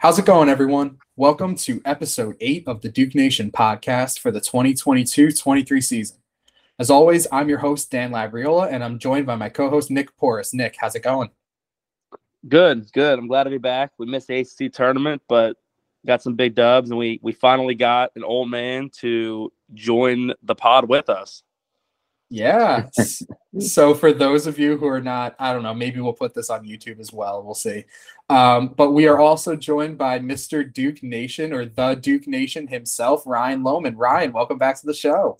How's it going, everyone? Welcome to episode eight of the Duke Nation podcast for the 2022 23 season. As always, I'm your host, Dan Labriola, and I'm joined by my co host, Nick Porras. Nick, how's it going? Good, good. I'm glad to be back. We missed the ACC tournament, but got some big dubs, and we we finally got an old man to join the pod with us. Yeah. so for those of you who are not, I don't know, maybe we'll put this on YouTube as well. We'll see. Um, but we are also joined by Mr. Duke Nation or the Duke Nation himself, Ryan Lommen. Ryan, welcome back to the show.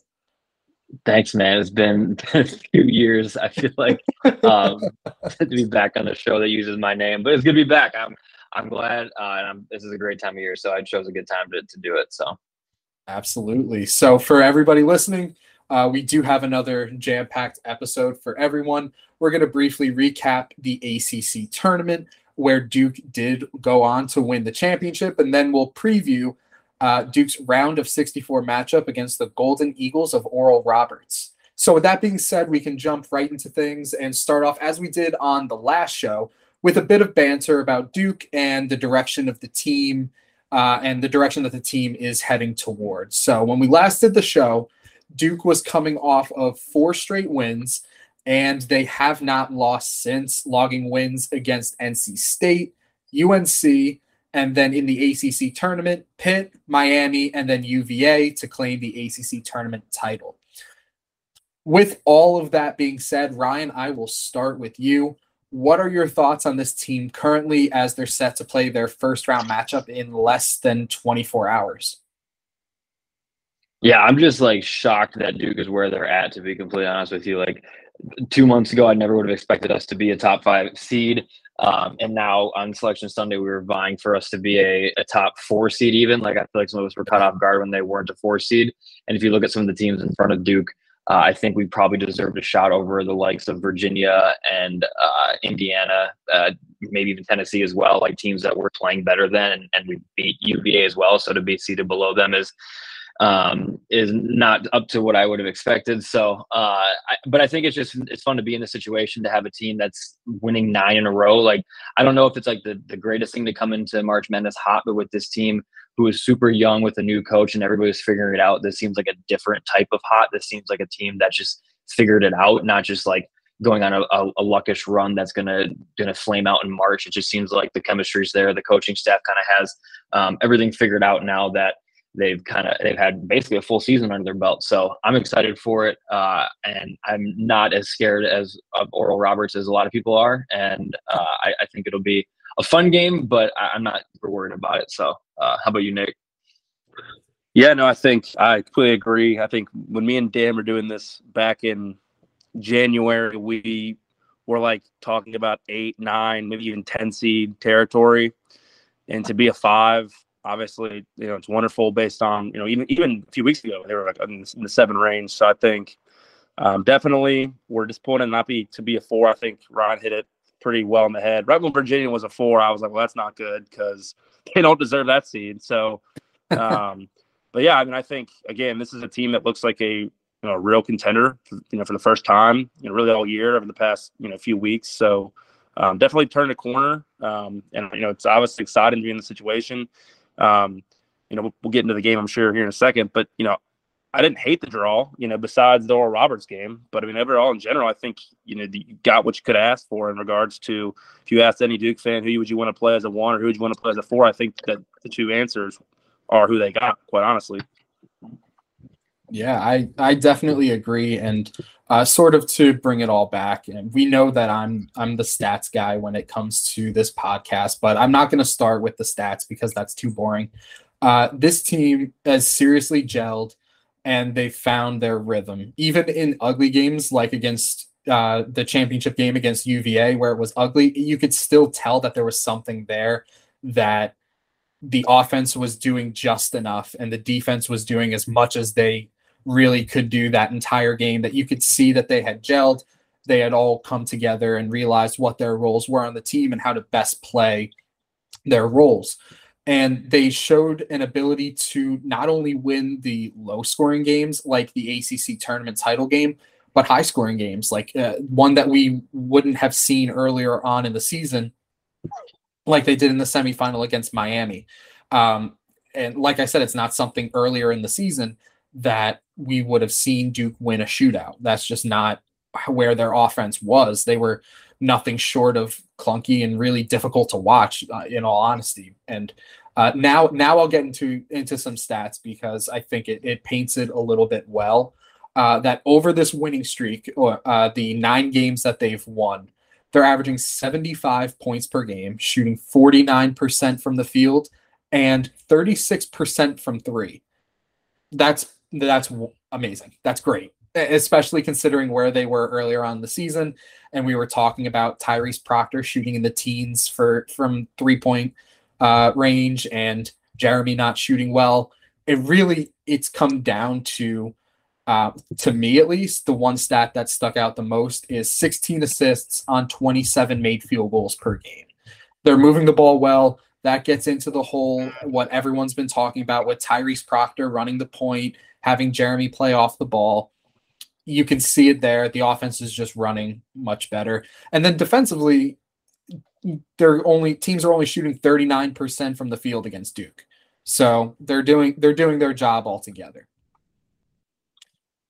Thanks, man. It's been, a few years. I feel like um, to be back on the show that uses my name, but it's good to be back. I'm I'm glad, uh, and I'm, this is a great time of year, so I chose a good time to to do it. So, absolutely. So for everybody listening, uh, we do have another jam packed episode for everyone. We're going to briefly recap the ACC tournament where Duke did go on to win the championship, and then we'll preview uh, Duke's round of 64 matchup against the Golden Eagles of Oral Roberts. So, with that being said, we can jump right into things and start off as we did on the last show with a bit of banter about Duke and the direction of the team uh, and the direction that the team is heading towards. So, when we last did the show, Duke was coming off of four straight wins, and they have not lost since, logging wins against NC State, UNC, and then in the ACC tournament, Pitt, Miami, and then UVA to claim the ACC tournament title. With all of that being said, Ryan, I will start with you. What are your thoughts on this team currently as they're set to play their first round matchup in less than 24 hours? Yeah, I'm just like shocked that Duke is where they're at, to be completely honest with you. Like two months ago, I never would have expected us to be a top five seed. Um, and now on Selection Sunday, we were vying for us to be a, a top four seed, even. Like I feel like some of us were caught off guard when they weren't a four seed. And if you look at some of the teams in front of Duke, uh, I think we probably deserved a shot over the likes of Virginia and uh, Indiana, uh, maybe even Tennessee as well, like teams that were playing better then. And, and we beat UVA as well. So to be seated below them is um, is not up to what I would have expected. So, uh, I, but I think it's just it's fun to be in the situation to have a team that's winning nine in a row. Like I don't know if it's like the the greatest thing to come into March Madness hot, but with this team who is super young with a new coach and everybody's figuring it out, this seems like a different type of hot. This seems like a team that just figured it out, not just like going on a, a, a, luckish run that's gonna gonna flame out in March. It just seems like the chemistry's there. The coaching staff kind of has um, everything figured out now that they've kind of they've had basically a full season under their belt. So I'm excited for it, uh, and I'm not as scared as of Oral Roberts as a lot of people are, and uh, I, I, think it'll be a fun game, but I, am not super worried about it. So uh, how about you, Nick? Yeah, no, I think I completely agree. I think when me and Dan were doing this back in January, we were like talking about eight, nine, maybe even ten seed territory, and to be a five obviously, you know, it's wonderful based on, you know, even even a few weeks ago, they were like in the seven range. So I think um, definitely we're disappointed not be to be a four. I think Ryan hit it pretty well in the head. Right when Virginia was a four, I was like, well, that's not good because they don't deserve that seed. So, um, but yeah, I mean, I think again, this is a team that looks like a you know, a real contender, you know, for the first time, you know, really all year over the past, you know, few weeks. So um, definitely turned a corner. Um, and, you know, it's obviously exciting to be in the situation. Um, you know, we'll, we'll, get into the game, I'm sure, here in a second. But you know, I didn't hate the draw. You know, besides the Oral Roberts game, but I mean, overall in general, I think you know you got what you could ask for in regards to if you asked any Duke fan who would you want to play as a one or who would you want to play as a four. I think that the two answers are who they got. Quite honestly. Yeah, I I definitely agree, and uh, sort of to bring it all back, and we know that I'm I'm the stats guy when it comes to this podcast, but I'm not going to start with the stats because that's too boring. Uh, this team has seriously gelled, and they found their rhythm, even in ugly games like against uh, the championship game against UVA, where it was ugly. You could still tell that there was something there that the offense was doing just enough, and the defense was doing as much as they really could do that entire game that you could see that they had gelled they had all come together and realized what their roles were on the team and how to best play their roles and they showed an ability to not only win the low scoring games like the ACC tournament title game but high scoring games like uh, one that we wouldn't have seen earlier on in the season like they did in the semifinal against Miami. Um, and like I said, it's not something earlier in the season that we would have seen Duke win a shootout. That's just not where their offense was. They were nothing short of clunky and really difficult to watch, uh, in all honesty. And uh, now, now I'll get into into some stats because I think it, it paints it a little bit well. Uh, that over this winning streak, or uh, the nine games that they've won, they're averaging 75 points per game, shooting 49% from the field and 36% from three. That's that's amazing. That's great, especially considering where they were earlier on the season. And we were talking about Tyrese Proctor shooting in the teens for from three point uh, range and Jeremy not shooting well. It really it's come down to uh, to me at least the one stat that stuck out the most is 16 assists on 27 made field goals per game. They're moving the ball well. That gets into the whole what everyone's been talking about with Tyrese Proctor running the point, having Jeremy play off the ball. You can see it there. The offense is just running much better. And then defensively, they're only teams are only shooting 39% from the field against Duke. So they're doing they're doing their job altogether.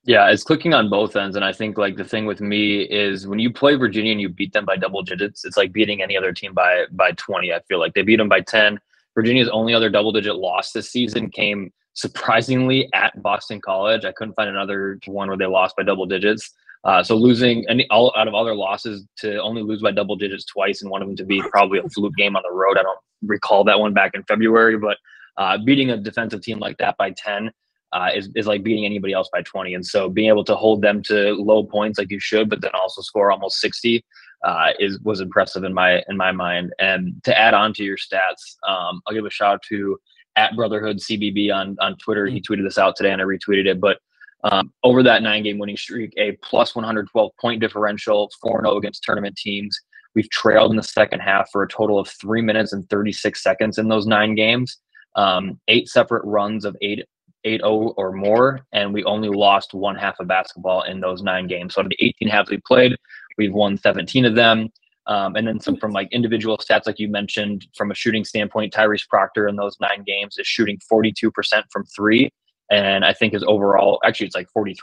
Yeah, it's clicking on both ends. And I think like the thing with me is when you play Virginia and you beat them by double digits, it's like beating any other team by by 20. I feel like they beat them by 10. Virginia's only other double digit loss this season came surprisingly at Boston College. I couldn't find another one where they lost by double digits. Uh, so losing any all out of all their losses to only lose by double digits twice, and one of them to be probably a fluke game on the road. I don't recall that one back in February, but uh, beating a defensive team like that by 10 uh, is, is like beating anybody else by 20. And so being able to hold them to low points like you should, but then also score almost 60 uh, is was impressive in my in my mind. And to add on to your stats, um, I'll give a shout out to at Brotherhood CBB on on Twitter. He tweeted this out today, and I retweeted it. But um, over that nine game winning streak, a plus 112 point differential, 4 0 against tournament teams. We've trailed in the second half for a total of three minutes and 36 seconds in those nine games. Um, eight separate runs of eight 8-0 or more, and we only lost one half of basketball in those nine games. So out of the 18 halves we played, we've won 17 of them. Um, and then some from like individual stats, like you mentioned, from a shooting standpoint, Tyrese Proctor in those nine games is shooting 42% from three. And I think his overall, actually, it's like 43%,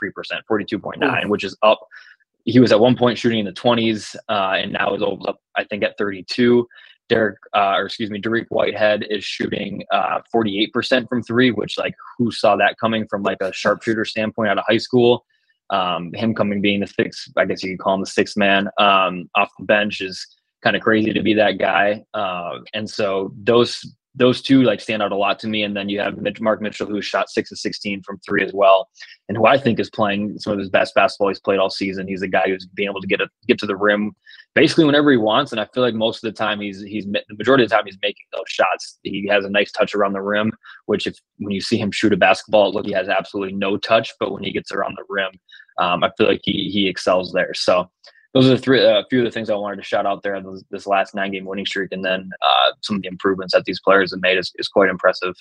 42.9, which is up. He was at one point shooting in the 20s, uh, and now is up, I think, at 32. Derek, uh, or excuse me, Dariq Whitehead is shooting uh, 48% from three, which like who saw that coming from like a sharpshooter standpoint out of high school? Um, him coming being the sixth, I guess you could call him the sixth man um, off the bench is kind of crazy to be that guy. Uh, and so those those two like stand out a lot to me. And then you have Mark Mitchell, who shot six of 16 from three as well, and who I think is playing some of his best basketball he's played all season. He's a guy who's being able to get a, get to the rim basically whenever he wants. And I feel like most of the time he's he's the majority of the time he's making those shots. He has a nice touch around the rim, which if when you see him shoot a basketball, look he has absolutely no touch. But when he gets around the rim, um, I feel like he he excels there. So those are three, a uh, few of the things I wanted to shout out there this, this last nine game winning streak, and then uh, some of the improvements that these players have made is, is quite impressive.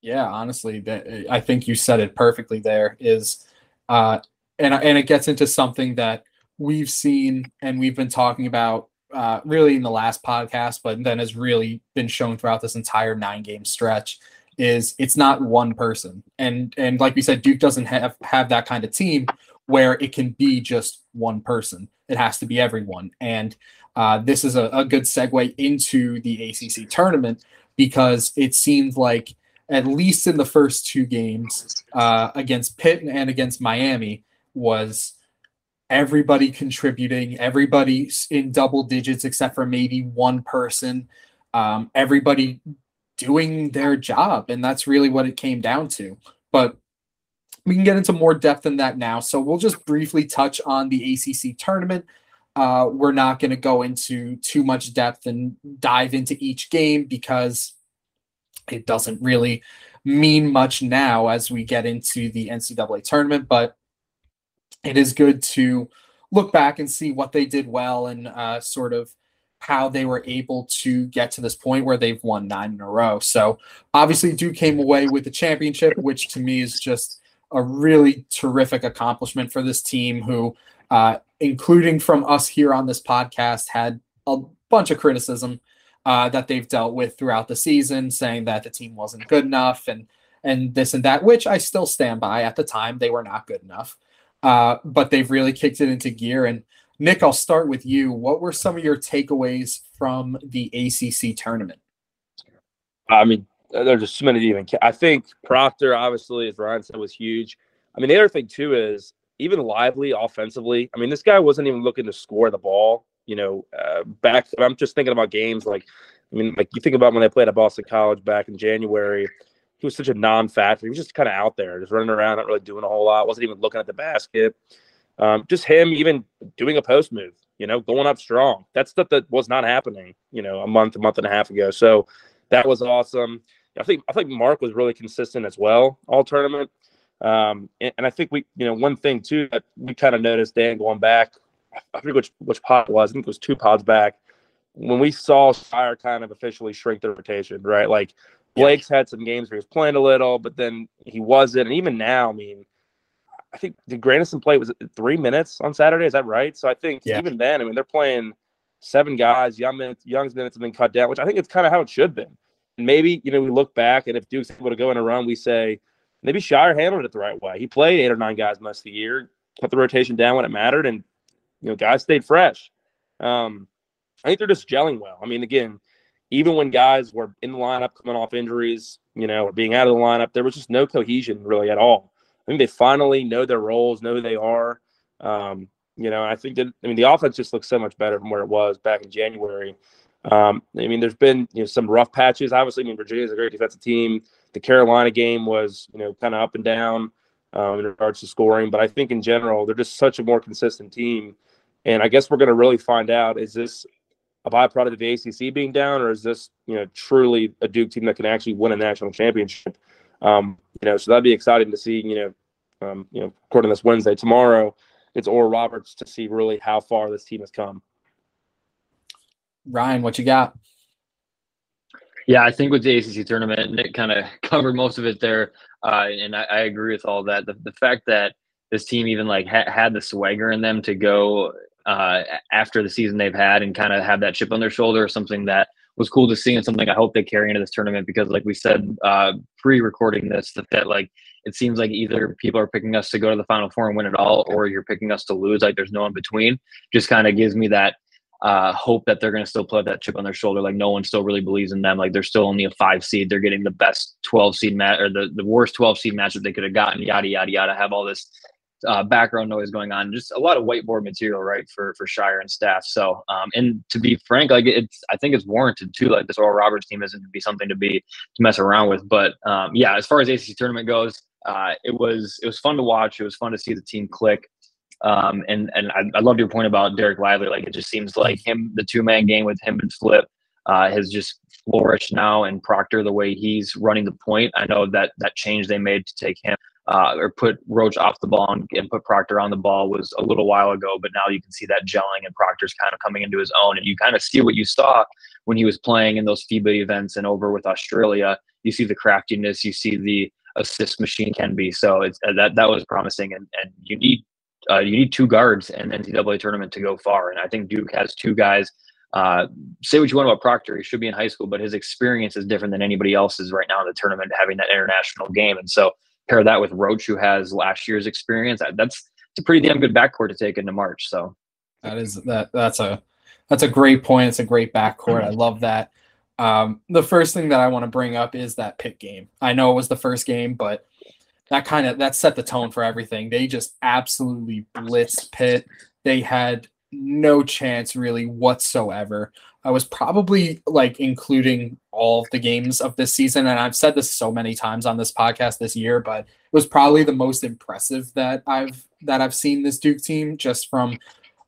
Yeah, honestly, that I think you said it perfectly. There is, uh, and and it gets into something that we've seen and we've been talking about uh, really in the last podcast, but then has really been shown throughout this entire nine game stretch. Is it's not one person, and and like we said, Duke doesn't have have that kind of team where it can be just one person. It has to be everyone. And uh, this is a, a, good segue into the ACC tournament because it seemed like, at least in the first two games uh, against Pitt and against Miami, was everybody contributing, everybody in double digits except for maybe one person, um, everybody doing their job. And that's really what it came down to. But we can get into more depth than that now. So we'll just briefly touch on the ACC tournament. Uh, we're not going to go into too much depth and dive into each game because it doesn't really mean much now as we get into the NCAA tournament. But it is good to look back and see what they did well and uh, sort of how they were able to get to this point where they've won nine in a row. So obviously, Duke came away with the championship, which to me is just a really terrific accomplishment for this team who, uh, including from us here on this podcast, had a bunch of criticism uh, that they've dealt with throughout the season, saying that the team wasn't good enough and and this and that, which I still stand by. At the time, they were not good enough, uh, but they've really kicked it into gear. And Nick, I'll start with you. What were some of your takeaways from the ACC tournament? I mean, there's just so many to even. I think Proctor, obviously, as Ryan said, was huge. I mean, the other thing too is even lively offensively. I mean, this guy wasn't even looking to score the ball. You know, uh, back. I'm just thinking about games like, I mean, like you think about when they played at Boston College back in January. He was such a non-factor. He was just kind of out there, just running around, not really doing a whole lot. wasn't even looking at the basket. Um, just him even doing a post move. You know, going up strong. That's stuff that was not happening. You know, a month, a month and a half ago. So that was awesome. I think I think Mark was really consistent as well all tournament. Um, and, and, I think we, you know, one thing too that we kind of noticed, Dan, going back, I forget which which pod was. I think it was two pods back when we saw Scheyer kind of officially shrink the rotation, right? Like Blakes had some games where he was playing a little, but then he wasn't. And even now, I mean, I think the Grandison play was three minutes on Saturday. Is that right? So I think yeah. even then, I mean, they're playing seven guys. Young minutes, Young's minutes have been cut down, which I think it's kind of how it should have been. Maybe you know we look back, and if Duke's able to go in a run, we say maybe Scheyer handled it the right way. He played eight or nine guys most of the year, cut the rotation down when it mattered, and you know guys stayed fresh. Um, I think they're just gelling well. I mean, again, even when guys were in the lineup coming off injuries, you know, or being out of the lineup, there was just no cohesion really at all. I think they finally know their roles, know who they are. Um, you know, I think that I mean the offense just looks so much better from where it was back in January. Um, I mean, there's been you know some rough patches. Obviously, I mean Virginia's a great defensive team. The Carolina game was you know kind of up and down um, in regards to scoring, but I think in general they're just such a more consistent team. And I guess we're going to really find out: is this a byproduct of the ACC being down, or is this you know truly a Duke team that can actually win a national championship? Um, you know, so that'd be exciting to see. You know, um, you know, according to this Wednesday, tomorrow it's Oral Roberts to see really how far this team has come. Ryan, what you got? Yeah, I think with the ACC tournament, Nick kind of covered most of it there, uh, and I, I, agree with all that. The, the fact that this team even like ha- had the swagger in them to go uh, after the season they've had and kind of have that chip on their shoulder, is something that was cool to see and something I hope they carry into this tournament because, like we said uh, pre-recording this, that like it seems like either people are picking us to go to the Final Four and win it all, or you're picking us to lose. Like there's no in between. Just kind of gives me that uh, hope that they're going to still play that chip on their shoulder. Like no one still really believes in them. Like they're still only a five seed. They're getting the best 12 seed match or the, the worst 12 seed match that they could have gotten. Yada yada yada. Have all this uh, background noise going on. Just a lot of whiteboard material, right, for for Scheyer and staff. So, um, and to be frank, like it's I think it's warranted too. Like this Oral Roberts team isn't to be something to be to mess around with. But um, yeah, as far as ACC tournament goes, uh, it was it was fun to watch. It was fun to see the team click. Um, and and I, I loved your point about Dereck Lively. Like it just seems like him, the two man game with him and Flip uh, has just flourished now. And Proctor, the way he's running the point, I know that that change they made to take him uh, or put Roach off the ball and, and, put Proctor on the ball was a little while ago. But now you can see that gelling and Proctor's kind of coming into his own. And you kind of see what you saw when he was playing in those FIBA events and over with Australia. You see the craftiness, you see the assist machine can be. So it's uh, that that was promising. And and you need uh, you need two guards in the NCAA tournament to go far. And I think Duke has two guys. Uh, say what you want about Proctor, he should be in high school, but his experience is different than anybody else's right now in the tournament, having that international game. And so pair that with Roach, who has last year's experience, that's it's a pretty damn good backcourt to take into March. So that is that that's a that's a great point. It's a great backcourt. I love that. Um, the first thing that I want to bring up is that pick game. I know it was the first game, but that kind of that set the tone for everything. They just absolutely blitzed Pitt. They had no chance really whatsoever. I was probably like including all the games of this season, and I've said this so many times on this podcast this year, but it was probably the most impressive that I've that I've seen this Duke team just from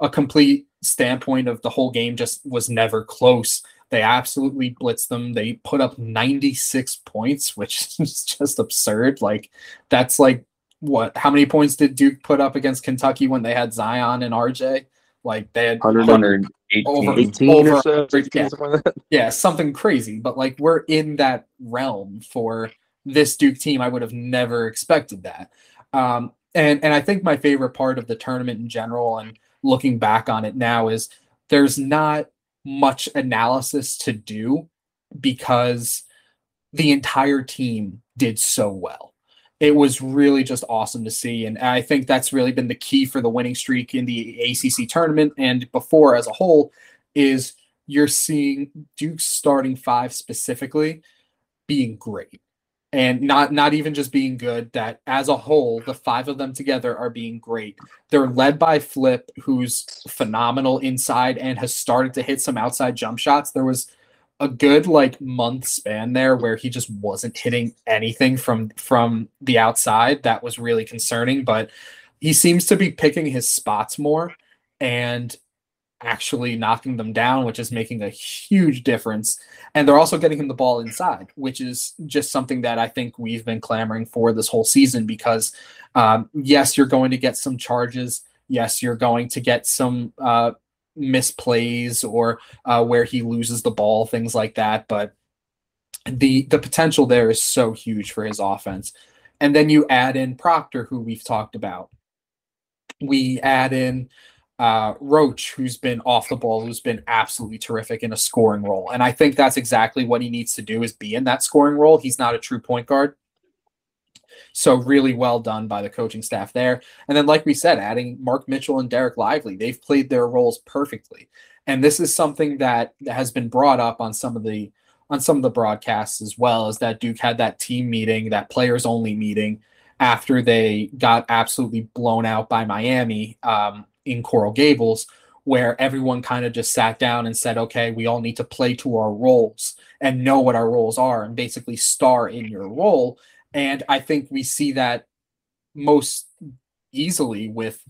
a complete standpoint of the whole game just was never close. They absolutely blitzed them. They put up 96 points, which is just absurd. Like that's like what how many points did Duke put up against Kentucky when they had Zion and RJ? Like they had 118 over, over, or so, yeah, something yeah, something crazy. But like we're in that realm for this Duke team. I would have never expected that. Um, and and I think my favorite part of the tournament in general, and looking back on it now, is there's not much analysis to do because the entire team did so well. It was really just awesome to see. And I think that's really been the key for the winning streak in the ACC tournament and before as a whole is you're seeing Duke's starting five specifically being great and not not even just being good that as a whole the five of them together are being great. They're led by flip who's phenomenal inside and has started to hit some outside jump shots. There was a good like month span there where he just wasn't hitting anything from from the outside. That was really concerning but he seems to be picking his spots more. And actually knocking them down which is making a huge difference and they're also getting him the ball inside which is just something that i think we've been clamoring for this whole season because um, yes you're going to get some charges yes you're going to get some uh, misplays or uh, where he loses the ball, things like that. But the the potential there is so huge for his offense. And then you add in Proctor, who we've talked about. We add in uh, Roach, who's been off the ball, who's been absolutely terrific in a scoring role. And I think that's exactly what he needs to do is be in that scoring role. He's not a true point guard. So really well done by the coaching staff there. And then, like we said, adding Mark Mitchell and Dereck Lively, they've played their roles perfectly. And this is something that has been brought up on some of the on some of the broadcasts as well, is that Duke had that team meeting, that players only meeting after they got absolutely blown out by Miami um, in Coral Gables, where everyone kind of just sat down and said, okay, we all need to play to our roles and know what our roles are and basically star in your role. And I think we see that most easily with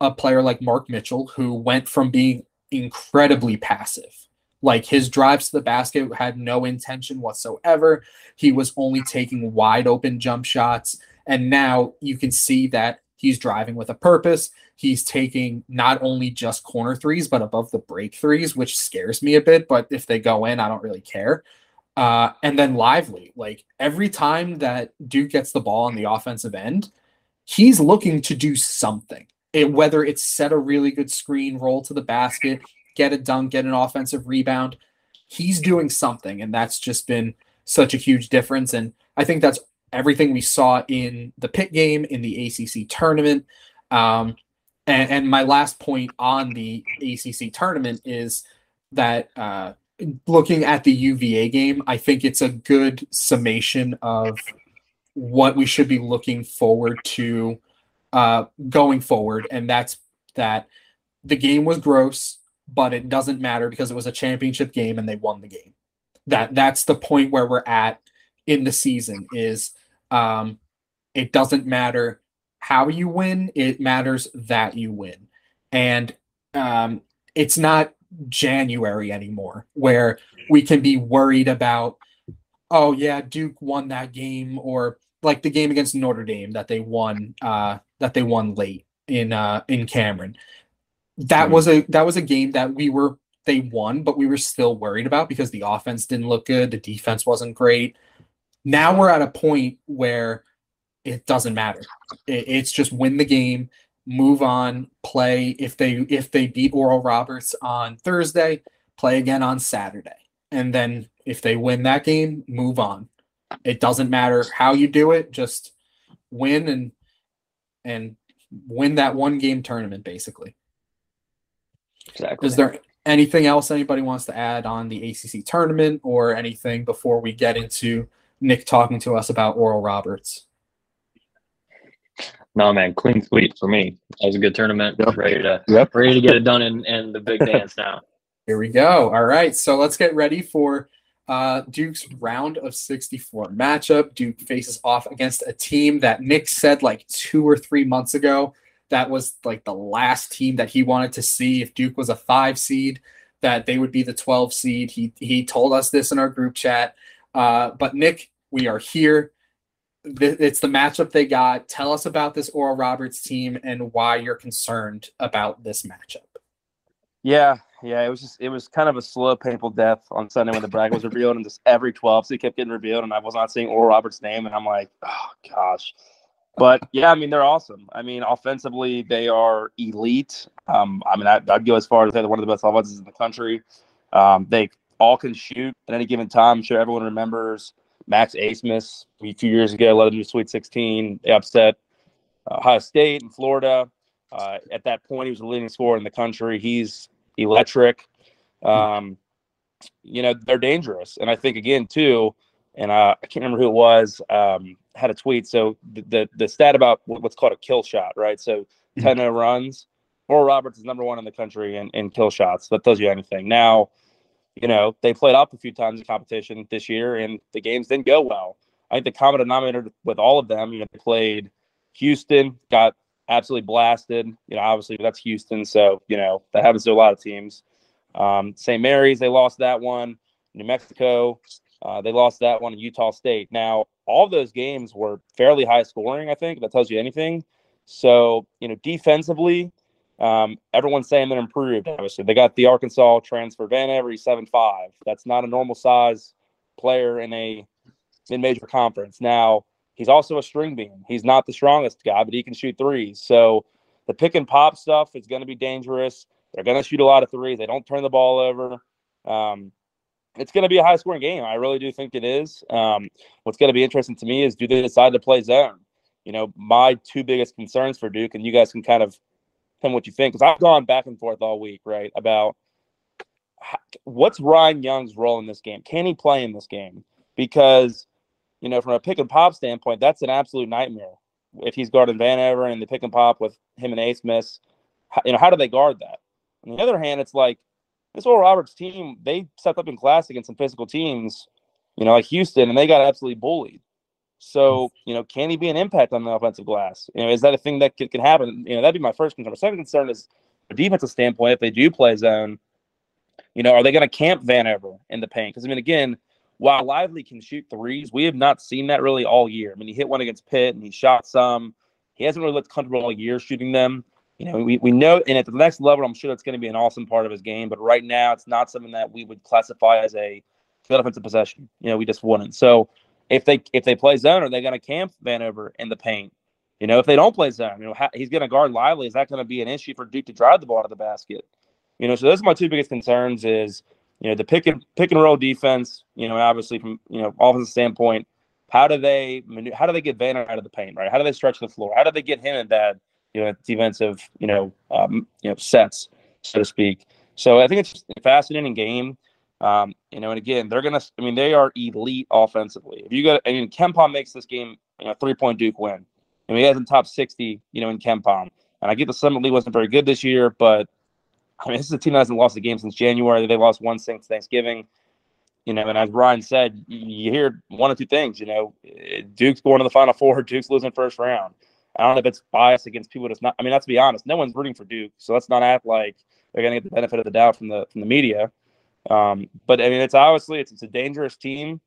a player like Mark Mitchell, who went from being incredibly passive. Like his drives to the basket had no intention whatsoever. He was only taking wide open jump shots. And now you can see that he's driving with a purpose. He's taking not only just corner threes, but above the break threes, which scares me a bit. But if they go in, I don't really care. Uh, and then Lively, like every time that Duke gets the ball on the offensive end, he's looking to do something. It, whether it's set a really good screen, roll to the basket, get a dunk, get an offensive rebound, he's doing something, and that's just been such a huge difference. And I think that's everything we saw in the Pitt game in the ACC tournament. Um, and, and, my last point on the ACC tournament is that uh, looking at the UVA game, I think it's a good summation of what we should be looking forward to uh, going forward, and that's that the game was gross, but it doesn't matter because it was a championship game and they won the game. That that's the point where we're at in the season is um, it doesn't matter how you win, it matters that you win. And um, it's not January anymore, where we can be worried about, oh yeah, Duke won that game, or like the game against Notre Dame that they won, uh, that they won late in uh, in Cameron. That mm-hmm. was a that was a game that we were they won, but we were still worried about because the offense didn't look good, the defense wasn't great. Now we're at a point where it doesn't matter. It, it's just win the game move on, play if they if they beat Oral Roberts on Thursday, play again on Saturday. And then if they win that game, move on. It doesn't matter how you do it, just win and and win that one game tournament basically. Exactly. Is there anything else anybody wants to add on the ACC tournament or anything before we get into Nick talking to us about Oral Roberts? No man, clean sweep for me. That was a good tournament. Yep. Ready to yep. ready to get it done in, in the big dance now. Here we go. All right. So let's get ready for uh, Duke's round of 64 matchup. Duke faces off against a team that Nick said like two or three months ago that was like the last team that he wanted to see if Duke was a five seed, that they would be the 12 seed. He he told us this in our group chat. Uh, but Nick, we are here it's the matchup they got. Tell us about this Oral Roberts team and why you're concerned about this matchup. Yeah, yeah, it was just it was kind of a slow, painful death on Sunday when the bracket was revealed, and just every 12 so he kept getting revealed, and I was not seeing Oral Roberts' name, and I'm like, oh gosh. But yeah, I mean they're awesome. I mean offensively they are elite. Um, I mean I, would go as far as they're one of the best offenses in the country. Um, they all can shoot at any given time. I'm sure everyone remembers Max Abmas a few years ago, led them to Sweet 16. They upset Ohio State and Florida. Uh, at that point, he was the leading scorer in the country. He's electric. Um, you know, they're dangerous. And I think, again, too, and uh, I can't remember who it was, um, had a tweet. So the, the, the stat about what's called a kill shot, right? So mm-hmm. 10 mm-hmm. runs. Oral Roberts is number one in the country in, in kill shots. That tells you anything. Now, you know, they played up a few times in competition this year and the games didn't go well. I think the common denominator with all of them, you know, they played Houston, got absolutely blasted. You know, obviously that's Houston, so you know that happens to a lot of teams. Um, St. Mary's, they lost that one. New Mexico, uh, they lost that one. Utah State. Now, all those games were fairly high scoring. I think that tells you anything. So, you know, defensively, um, everyone's saying they're improved. Obviously, they got the Arkansas transfer Vanover seven five. That's not a normal size player in a mid major conference. Now, he's also a string bean. He's not the strongest guy, but he can shoot threes. So the pick and pop stuff is going to be dangerous. They're going to shoot a lot of threes. They don't turn the ball over. Um, it's going to be a high scoring game. I really do think it is. Um, what's going to be interesting to me is do they decide to play zone? You know, my two biggest concerns for Duke, and you guys can kind of me what you think, because I've gone back and forth all week, right, about how, what's Ryan Young's role in this game? Can he play in this game? Because, you know, from a pick and pop standpoint, that's an absolute nightmare. If he's guarding Van Vanover and the pick and pop with him and Abmas, you know, how do they guard that? On the other hand, it's like this Oral Roberts team, they stepped up in class against some physical teams, you know, like Houston, and they got absolutely bullied. So, you know, can he be an impact on the offensive glass? You know, is that a thing that could, could happen? You know, that'd be my first concern. My second concern is a defensive standpoint, if they do play zone, you know, are they going to camp Vanover in the paint? Because, I mean, again, while Lively can shoot threes, we have not seen that really all year. I mean, he hit one against Pitt and he shot some. He hasn't really looked comfortable all year shooting them. You know, we, we know, and at the next level, I'm sure that's going to be an awesome part of his game. But right now, it's not something that we would classify as a good offensive possession. You know, we just wouldn't. So, if they if they play zone, are they going to camp Vanover in the paint? You know, if they don't play zone, you know, how, he's going to guard Lively. Is that going to be an issue for Duke to drive the ball to the basket? You know, so those are my two biggest concerns. Is you know the pick and pick and roll defense. You know, obviously from you know offensive standpoint, how do they how do they get Vanover out of the paint? Right? How do they stretch the floor? How do they get him in bad you know defensive you know um, you know sets so to speak? So I think it's a fascinating game. Um, you know, and again, they're gonna. I mean, they are elite offensively. If you got, I mean, KenPom makes this game you know three point Duke win. I mean, he has in top sixty. You know, in KenPom, and I get the Summit League wasn't very good this year, but I mean, this is a team that hasn't lost a game since January. They lost one since Thanksgiving. You know, and as Ryan said, you hear one of two things. You know, Duke's going to the Final Four. Duke's losing first round. I don't know if it's biased against people. That's not. I mean, let's be honest. No one's rooting for Duke, so let's not act like they're going to get the benefit of the doubt from the from the media. Um, but I mean, it's obviously it's, it's a dangerous team,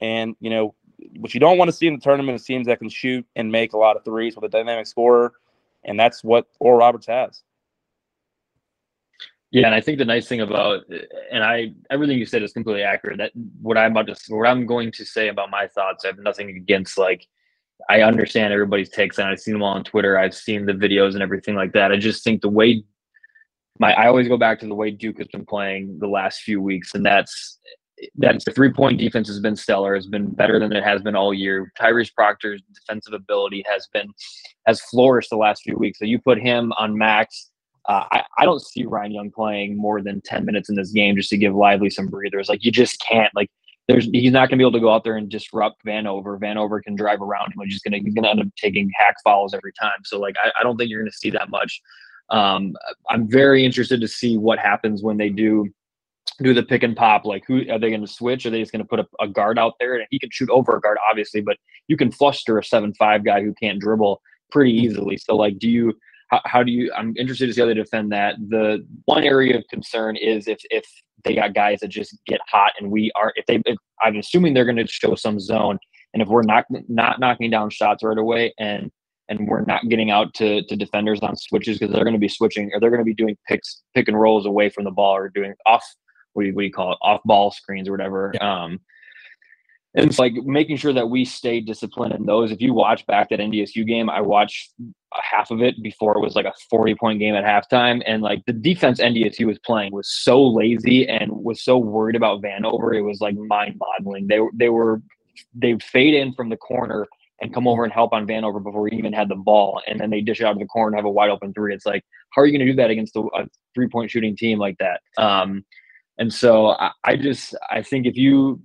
and you know what you don't want to see in the tournament is teams that can shoot and make a lot of threes with a dynamic scorer, and that's what Oral Roberts has. Yeah, and I think the nice thing about and I everything you said is completely accurate. That what I'm about to what I'm going to say about my thoughts, I have nothing against like I understand everybody's takes and I've seen them all on Twitter. I've seen the videos and everything like that. I just think the way my I always go back to the way Duke has been playing the last few weeks, and that's that the three point defense has been stellar, has been better than it has been all year. Tyrese Proctor's defensive ability has been has flourished the last few weeks. So you put him on max. Uh, I, I don't see Ryan Young playing more than 10 minutes in this game just to give Lively some breathers. Like you just can't. Like there's he's not going to be able to go out there and disrupt Vanover. Vanover can drive around him. He's just going to he's going to end up taking hack fouls every time. So like I, I don't think you're going to see that much. Um, I'm very interested to see what happens when they do do the pick and pop. Like, who are they going to switch? Are they just going to put a, a, guard out there? And he can shoot over a guard, obviously, but you can fluster a seven five guy who can't dribble pretty easily. So, like, do you? How, how do you? I'm interested to see how they defend that. The one area of concern is if if they got guys that just get hot, and we are if they. If, I'm assuming they're going to show some zone, and if we're not not knocking down shots right away, and and we're not getting out to, to defenders on switches because they're going to be switching or they're going to be doing picks pick and rolls away from the ball or doing off what do you, what do you call it off ball screens or whatever. Yeah. Um, and it's like making sure that we stay disciplined in those. If you watch back that NDSU game, I watched half of it before it was like a 40 point game at halftime. And like the defense NDSU was playing was so lazy and was so worried about Vanover. It was like mind boggling. They, they were, they fade in from the corner and come over and help on Vanover before we even had the ball. And then they dish it out of the corner and have a wide open three. It's like, how are you going to do that against a, three point shooting team like that? Um, and so I, I just, I think if you,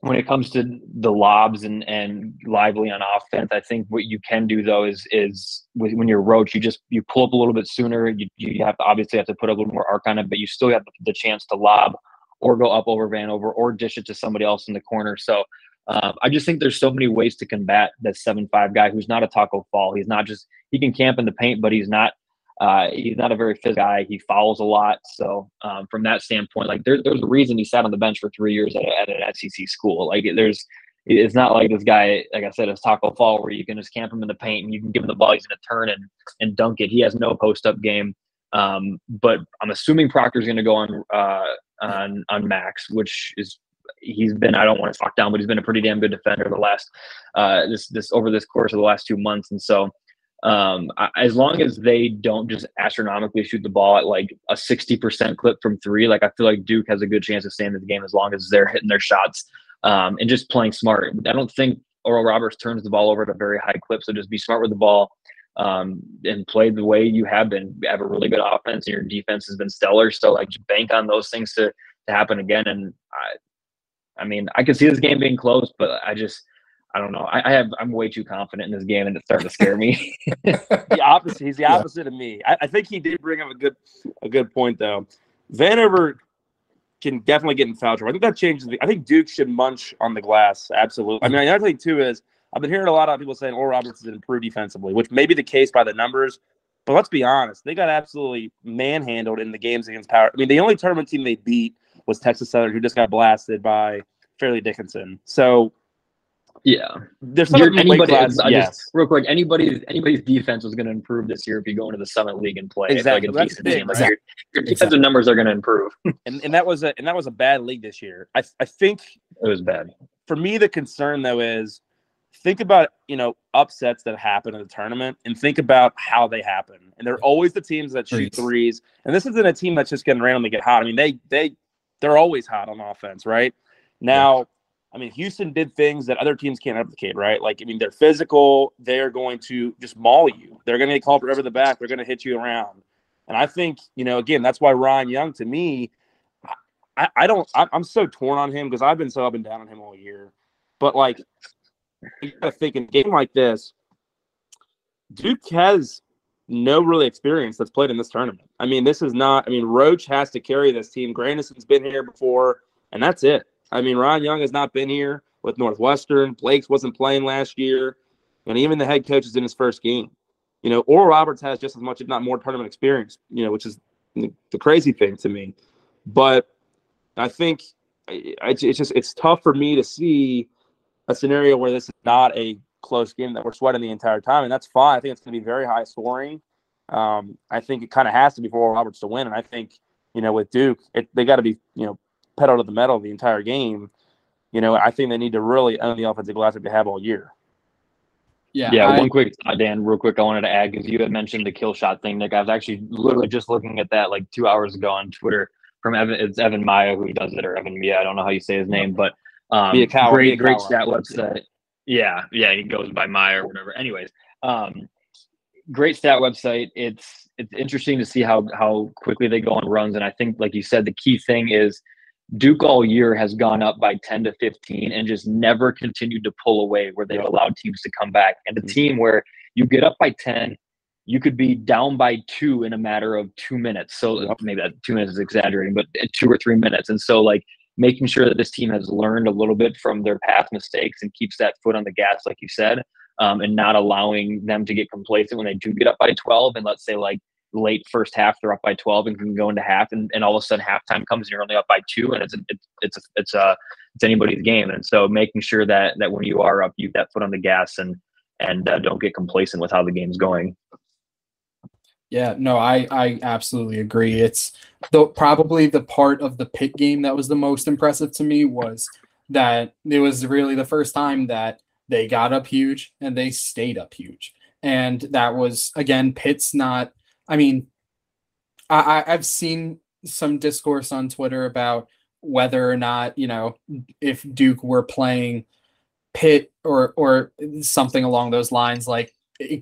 when it comes to the lobs and and lively on offense, I think what you can do though is is when you're roach, you just you pull up a little bit sooner. You you have to obviously have to put a little more arc on it, but you still have the chance to lob or go up over Vanover or dish it to somebody else in the corner. So um, I just think there's so many ways to combat that seven five guy who's not a Tacko Fall. He's not just he can camp in the paint, but he's not uh, he's not a very physical guy. He fouls a lot. So um, from that standpoint, like there, there's a reason he sat on the bench for three years at, at an SEC school. Like there's, it's not like this guy, like I said, is Tacko Fall where you can just camp him in the paint and you can give him the ball, he's to turn and and dunk it. He has no post up game. Um, but I'm assuming Proctor's to go on uh, on on Max, which is he's been I don't want to talk down, but he's been a pretty damn good defender the last uh, this this over this course of the last two months, and so um, as long as they don't just astronomically shoot the ball at like a 60% clip from three, like I feel like Duke has a good chance of staying in the game as long as they're hitting their shots um, and just playing smart. I don't think Oral Roberts turns the ball over at a very high clip. So just be smart with the ball um, and play the way you have been. You have a really good offense and your defense has been stellar. So like bank on those things to, to happen again. And I, I mean, I could see this game being close, but I just – I don't know. I, I, have I'm way too confident in this game, and it's starting to scare me. the opposite. He's the opposite yeah. of me. I, I, think he did bring up a good a good point though. Vanover can definitely get in foul trouble. I think that changes. The, I think Duke should munch on the glass. Absolutely. I mean, another thing too is I've been hearing a lot of people saying Oral Roberts has improved defensively, which may be the case by the numbers. But let's be honest, they got absolutely manhandled in the games against Power. I mean, the only tournament team they beat was Texas Southern, who just got blasted by Fairleigh Dickinson. So yeah, there's anybody. Class, yes. Just, real quick, anybody anybody's defense was going to improve this year if you go into the Summit League and play. Exactly. Like, Like your, your defensive exactly. numbers are going to improve. and and that was a and that was a bad league this year. I I think it was bad. For me, the concern though is think about you know upsets that happen in the tournament and think about how they happen. And they're always the teams that shoot threes. And this isn't a team that's just going to randomly get hot. I mean, they they they're always hot on offense, right? Now. Yeah I mean, Houston did things that other teams can't replicate, right? Like, I mean, they're physical. They're going to just maul you. They're going to get called forever the back. They're going to hit you around. And I think, you know, again, that's why Ryan Young, to me, I, I don't, I, am so torn on him because I've been so up and down on him all year. But like, you got to think in a game like this, Duke has no really experience that's played in this tournament. I mean, this is not, I mean, Roach has to carry this team. Grandison's been here before, and that's it. I mean, Ron Young has not been here with Northwestern. Blakes wasn't playing last year, and even the head coach is in his first game. You know, Oral Roberts has just as much, if not more, tournament experience. You know, which is the crazy thing to me. But I think it's just it's tough for me to see a scenario where this is not a close game that we're sweating the entire time, and that's fine. I think it's going to be very high scoring. Um, I think it kind of has to be for Oral Roberts to win, and I think you know with Duke, it, they got to be you know pedal to the metal the entire game, you know, I think they need to really own the offensive glass that they have all year. Yeah. Yeah. I, one quick, uh, Dan, real quick, I wanted to add because you had mentioned the kill shot thing. Nick, I was actually literally just looking at that like two hours ago on Twitter from Evan. It's Evan Maya who does it, or Evan Miya. I don't know how you say his name, but um, Mia Cow, great, Mia great stat website. Yeah. Yeah. He goes by Maya or whatever. Anyways, um, great stat website. It's, it's interesting to see how, how quickly they go on runs. And I think, like you said, the key thing is, Duke all year has gone up by 10 to 15 and just never continued to pull away where they've allowed teams to come back. And a mm-hmm. team where you get up by 10, you could be down by two in a matter of two minutes. So maybe that two minutes is exaggerating, but two or three minutes. And so, like, making sure that this team has learned a little bit from their past mistakes and keeps that foot on the gas, like you said, um, and not allowing them to get complacent when they do get up by 12. And let's say, like, late first half they're up by 12 and can go into half and, and all of a sudden halftime comes and you're only up by two and it's it's it's a, it's a it's anybody's game and so making sure that that when you are up you have that foot on the gas and and uh, don't get complacent with how the game's going yeah no i i absolutely agree it's the probably the part of the Pitt game that was the most impressive to me was that it was really the first time that they got up huge and they stayed up huge. And that was again, Pitt's not. I mean, I, I've seen some discourse on Twitter about whether or not you know if Duke were playing Pitt or or something along those lines, like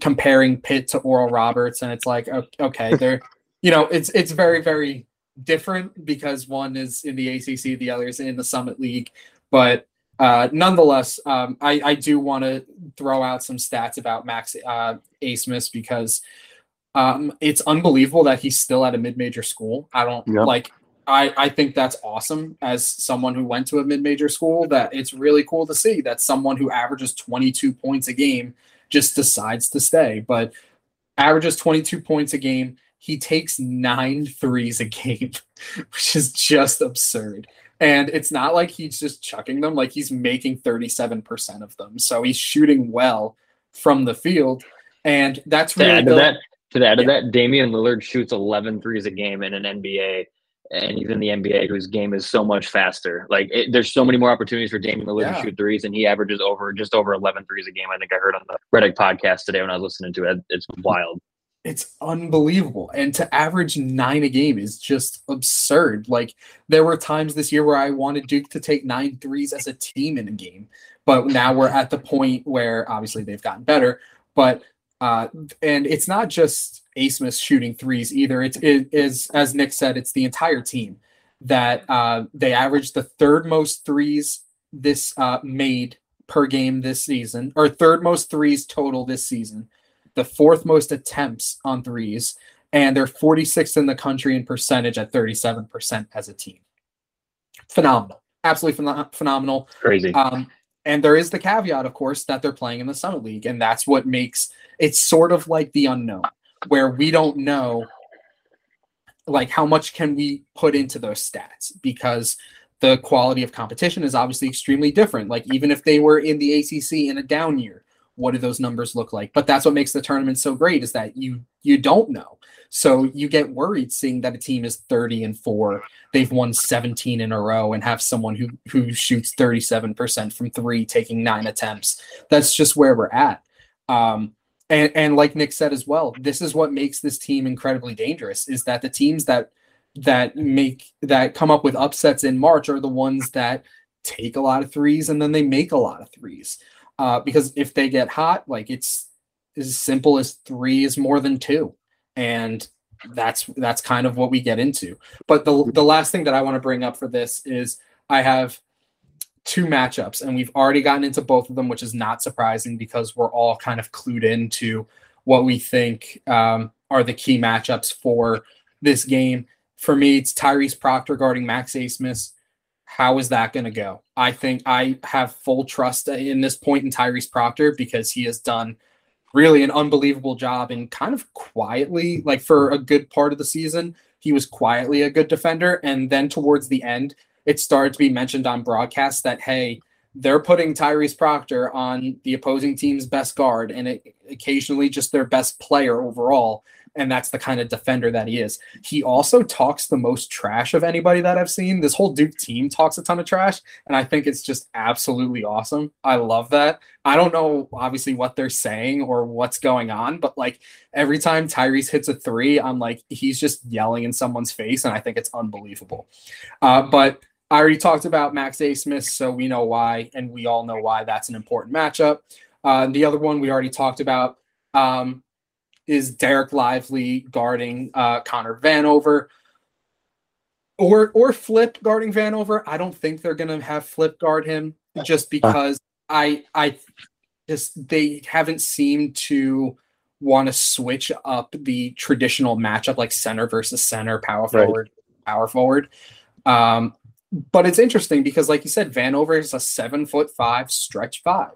comparing Pitt to Oral Roberts, and it's like okay, they're you know it's it's very very different because one is in the ACC, the other is in the Summit League, but uh, nonetheless, um, I, I do want to throw out some stats about Max uh, Abmas because um, it's unbelievable that he's still at a mid-major school. I don't like. I, I think that's awesome as someone who went to a mid-major school that it's really cool to see that someone who averages 22 points a game just decides to stay but averages 22 points a game he takes nine threes a game which is just absurd and it's not like he's just chucking them, like he's making 37% of them. So he's shooting well from the field. And that's really to add to that, to add yeah. to that, Damian Lillard shoots 11 threes a game in an NBA and even the NBA, whose game is so much faster. Like it, there's so many more opportunities for Damian Lillard yeah. to shoot threes, and he averages over just over 11 threes a game. I think I heard on the Reddit podcast today when I was listening to it. It's wild it's unbelievable. And to average nine a game is just absurd. Like there were times this year where I wanted Duke to take nine threes as a team in a game, but now we're at the point where obviously they've gotten better. But uh, and it's not just Abmas shooting threes either. It's it is as Nick said, it's the entire team that uh, they averaged the third most threes this uh, made per game this season, or third most threes total this season the fourth most attempts on threes, and they're 46th in the country in percentage at 37% as a team. Phenomenal. Absolutely phen- phenomenal. Crazy. Um, and there is the caveat, of course, that they're playing in the Summit League. And that's what makes it's sort of like the unknown, where we don't know like how much can we put into those stats because the quality of competition is obviously extremely different. Like even if they were in the ACC in a down year, what do those numbers look like? But that's what makes the tournament so great is that you you don't know. So you get worried seeing that a team is 30 and 4 they've won 17 in a row and have someone who who shoots 37% from 3 taking 9 attempts. That's just where we're at. Um and and like Nick said as well this is what makes this team incredibly dangerous is that the teams that that make that come up with upsets in March are the ones that take a lot of threes and then they make a lot of threes uh, because if they get hot, like it's as simple as three is more than two, and that's that's kind of what we get into. But the the last thing that I want to bring up for this is I have two matchups, and we've already gotten into both of them, which is not surprising because we're all kind of clued into what we think um, are the key matchups for this game. For me, it's Tyrese Proctor guarding Max Abmas how is that going to go? I think I have full trust in this point in Tyrese Proctor because he has done really an unbelievable job and kind of quietly, like for a good part of the season, he was quietly a good defender. And then towards the end, it started to be mentioned on broadcast that, hey, they're putting Tyrese Proctor on the opposing team's best guard and it, occasionally just their best player overall and that's the kind of defender that he is. He also talks the most trash of anybody that I've seen. This whole Duke team talks a ton of trash, and I think it's just absolutely awesome. I love that. I don't know obviously what they're saying or what's going on, but like every time Tyrese hits a three, I'm like he's just yelling in someone's face, and I think it's unbelievable. Uh, but I already talked about Max Abmas, so we know why, and we all know why that's an important matchup. Uh, the other one we already talked about. Um, is Dereck Lively guarding uh, Connor Vanover or or Flip guarding Vanover. I don't think they're gonna have Flip guard him just because I I just they haven't seemed to want to switch up the traditional matchup like center versus center, power forward, right. power forward. Um, but it's interesting because, like you said, Vanover is a seven foot five stretch five.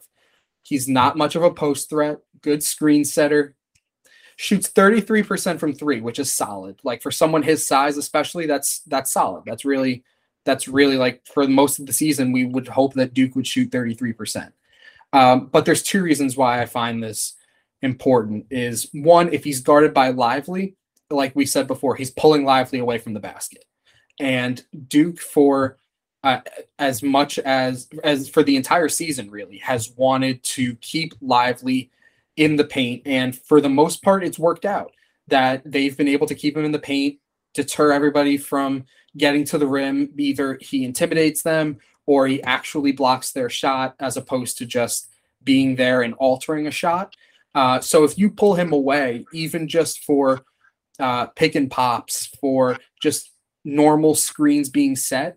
He's not much of a post threat, good screen setter, shoots 33% from three, which is solid. Like for someone his size, especially, that's that's solid. That's really that's really like for most of the season, we would hope that Duke would shoot 33%. Um, but there's two reasons why I find this important is one, if he's guarded by Lively, like we said before, he's pulling Lively away from the basket. And Duke for uh, as much as as for the entire season, really has wanted to keep Lively in the paint, and for the most part, it's worked out. That they've been able to keep him in the paint, deter everybody from getting to the rim. Either he intimidates them or he actually blocks their shot, as opposed to just being there and altering a shot. Uh, so if you pull him away, even just for uh, pick and pops, for just normal screens being set,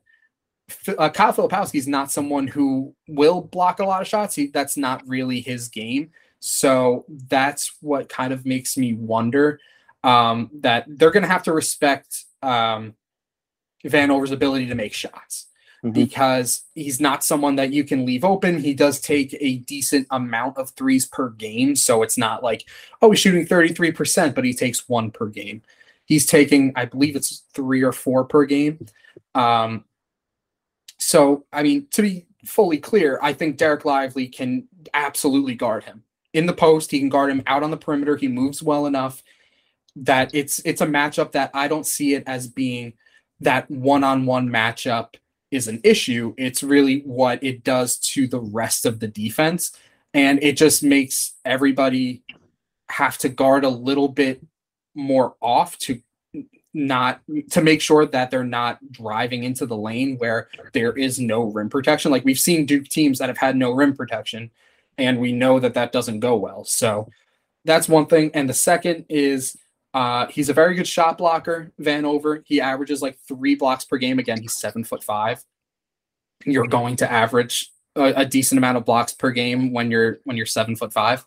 uh, Kyle Filipowski is not someone who will block a lot of shots. He, that's not really his game. So that's what kind of makes me wonder um, that they're going to have to respect um, Vanover's ability to make shots mm-hmm. because he's not someone that you can leave open. He does take a decent amount of threes per game. So it's not like, oh, he's shooting 33%, but he takes one per game. He's taking, I believe it's three or four per game. Um, so, I mean, to be fully clear, I think Dereck Lively can absolutely guard him in the post. He can guard him out on the perimeter. He moves well enough that it's it's a matchup that I don't see it as being that one-on-one matchup is an issue. It's really what it does to the rest of the defense. And it just makes everybody have to guard a little bit more off to not to make sure that they're not driving into the lane where there is no rim protection. Like we've seen Duke teams that have had no rim protection, and we know that that doesn't go well. So that's one thing. And the second is uh, he's a very good shot blocker, Vanover. He averages like three blocks per game. Again, he's seven foot five. You're going to average a, a decent amount of blocks per game when you're when you're seven foot five.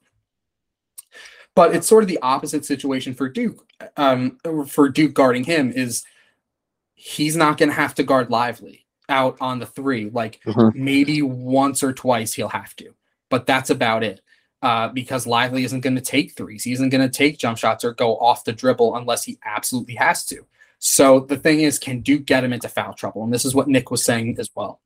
But it's sort of the opposite situation for Duke. Um, for Duke guarding him is he's not going to have to guard Lively out on the three. Like mm-hmm. maybe once or twice he'll have to, but that's about it uh, because Lively isn't going to take threes. He isn't going to take jump shots or go off the dribble unless he absolutely has to. So the thing is, can Duke get him into foul trouble? And this is what Nick was saying as well.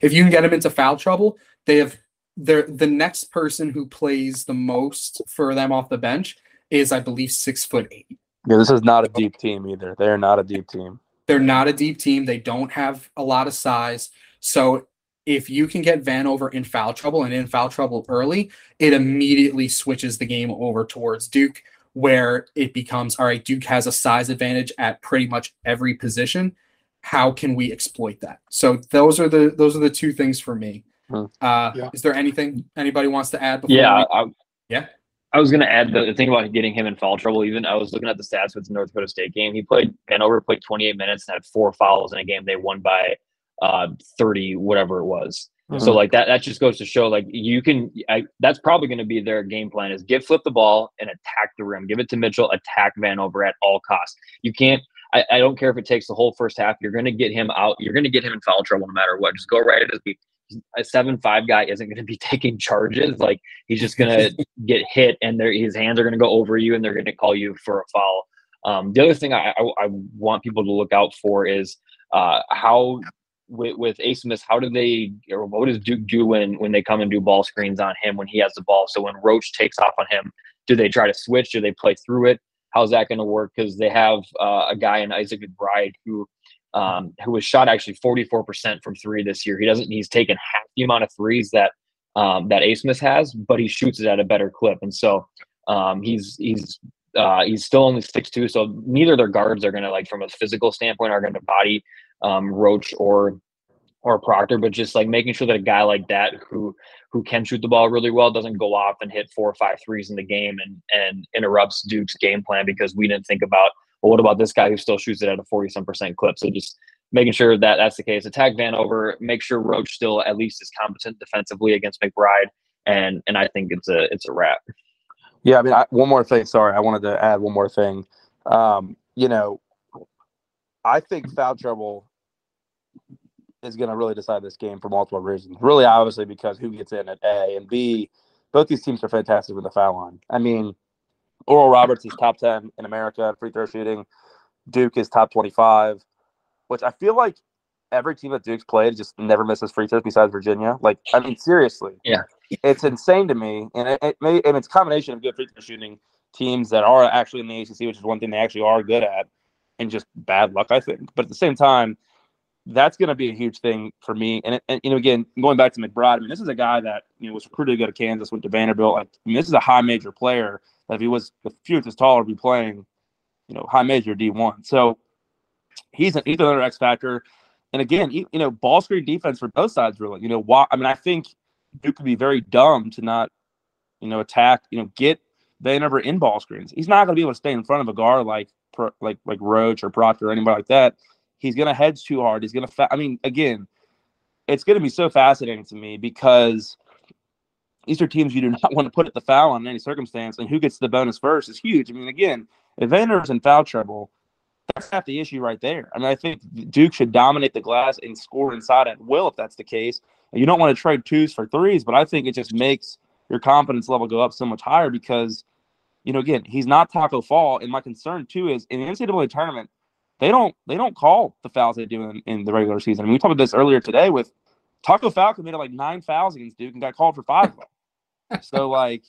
If you can get him into foul trouble, they have they the next person who plays the most for them off the bench is, I believe, six foot eight. Yeah, this is not a deep team either. They're not a deep team. They're not a deep team. They don't have a lot of size. So if you can get Vanover in foul trouble and in foul trouble early, it immediately switches the game over towards Duke, where it becomes all right, Duke has a size advantage at pretty much every position. How can we exploit that? So those are the those are the two things for me. Hmm. Uh, yeah. Is there anything anybody wants to add? yeah, we... I, yeah. I was going to add the, the, thing about getting him in foul trouble. Even I was looking at the stats with the North Dakota State game. He played Vanover played 28 minutes and had four fouls in a game they won by uh, 30, whatever it was. Mm-hmm. So like that, that just goes to show like you can, I, that's probably going to be their game plan is give flip the ball and attack the rim, give it to Mitchell, attack Vanover at all costs. You can't, I, I don't care if it takes the whole first half. You're going to get him out. You're going to get him in foul trouble no matter what. Just go right at his beat. A seven five guy isn't going to be taking charges. Like he's just going to get hit, and his hands are going to go over you, and they're going to call you for a foul. Um, the other thing I, I, I, want people to look out for is uh, how with, with Abmas, how do they or what does Duke do when when they come and do ball screens on him when he has the ball? So when Roach takes off on him, do they try to switch? Do they play through it? How's that going to work? Because they have uh, a guy in Isaac McBride who um, who was shot actually 44% from three this year. He doesn't he's taken half the amount of threes that um, that Abmas has, but he shoots it at a better clip. And so um, he's he's uh, he's still only six two, so neither their guards are going to like from a physical standpoint are going to body um, Roach or or Proctor, but just like making sure that a guy like that who who can shoot the ball really well doesn't go off and hit four or five threes in the game and and interrupts Duke's game plan because we didn't think about well, what about this guy who still shoots it at a forty some percent clip? So just making sure that that's the case. Attack Vanover, make sure Roach still at least is competent defensively against McBride, and and I think it's a it's a wrap. Yeah, I mean, I, one more thing. Sorry, I wanted to add one more thing. Um, you know, I think foul trouble is going to really decide this game for multiple reasons. Really, obviously, because who gets in at A and B. Both these teams are fantastic with the foul line. I mean, Oral Roberts is top ten in America free throw shooting. Duke is top twenty-five, which I feel like every team that Duke's played just never misses free throws besides Virginia. Like, I mean, seriously, yeah, it's insane to me, and it, it may and it's a combination of good free throw shooting teams that are actually in the ACC, which is one thing they actually are good at, and just bad luck, I think. But at the same time, that's going to be a huge thing for me. And, and, you know, again, going back to McBride, I mean, this is a guy that you know was recruited to go to Kansas, went to Vanderbilt. Like, I mean, this is a high major player that if he was a few inches taller, be playing, you know, high major D one. So he's an, he's another X factor. And again, you, know, ball screen defense for both sides, really. You know, why? I mean, I think Duke could be very dumb to not, you know, attack. You know, get Vanderbilt in ball screens. He's not going to be able to stay in front of a guard like like like Roach or Proctor or anybody like that. He's going to hedge too hard. He's going to. Fa- I mean, again, it's going to be so fascinating to me because these are teams you do not want to put at the foul in any circumstance, and who gets the bonus first is huge. I mean, again, if Vander's in foul trouble, that's half the issue right there. I mean, I think Duke should dominate the glass and score inside at will if that's the case. You don't want to trade twos for threes, but I think it just makes your confidence level go up so much higher because, you know, again, he's not Tacko Fall, and my concern too is in the NCAA tournament, they don't they don't call the fouls they do in, in the regular season. I mean, we talked about this earlier today with Tacko Fall committed like nine fouls against Duke and got called for five of them. so like,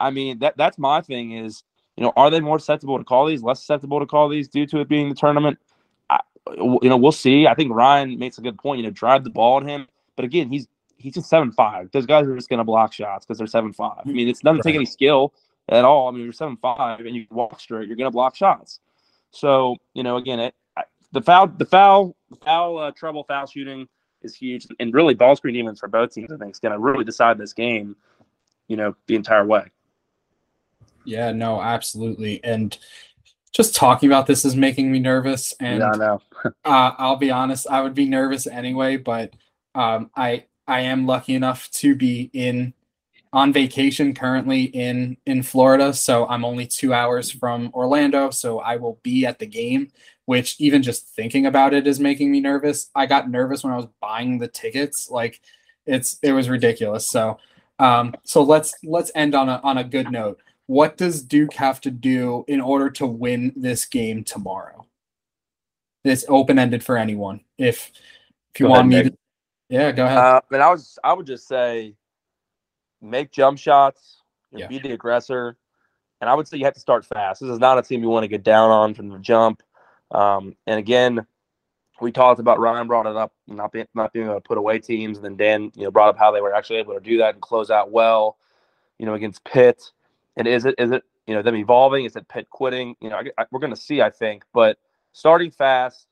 I mean that that's my thing is you know, are they more susceptible to call these, less susceptible to call these due to it being the tournament? I, you know, we'll see. I think Ryan makes a good point. You know, drive the ball at him, but again, he's he's just seven five. Those guys are just going to block shots because they're seven five. I mean, it's doesn't right. take any skill at all. I mean, you're seven five and you walk straight, you're going to block shots. So you know, again, it, the foul, the foul, foul uh, trouble, foul shooting is huge, and really ball screen demons for both teams. I think is going to really decide this game. You know, the entire way. Yeah, no, absolutely. And just talking about this is making me nervous. And yeah, no. uh, I'll be honest, I would be nervous anyway, but um, I I am lucky enough to be in on vacation currently in in Florida, so I'm only two hours from Orlando, so I will be at the game. Which even just thinking about it is making me nervous. I got nervous when I was buying the tickets, like it's it was ridiculous. So um, so let's let's end on a on a good note what does Duke have to do in order to win this game tomorrow? It's open ended for anyone. If if you go want ahead, me, to, yeah, go ahead. Uh, and I was I would just say, make jump shots, yeah. be the aggressor, and I would say you have to start fast. This is not a team you want to get down on from the jump. Um, and again, we talked about Ryan brought it up, not being not being able to put away teams, and then Dan, you know, brought up how they were actually able to do that and close out well, you know, against Pitt. And is it is it you know them evolving? Is it Pitt quitting? You know, I, I, we're going to see. I think, but starting fast,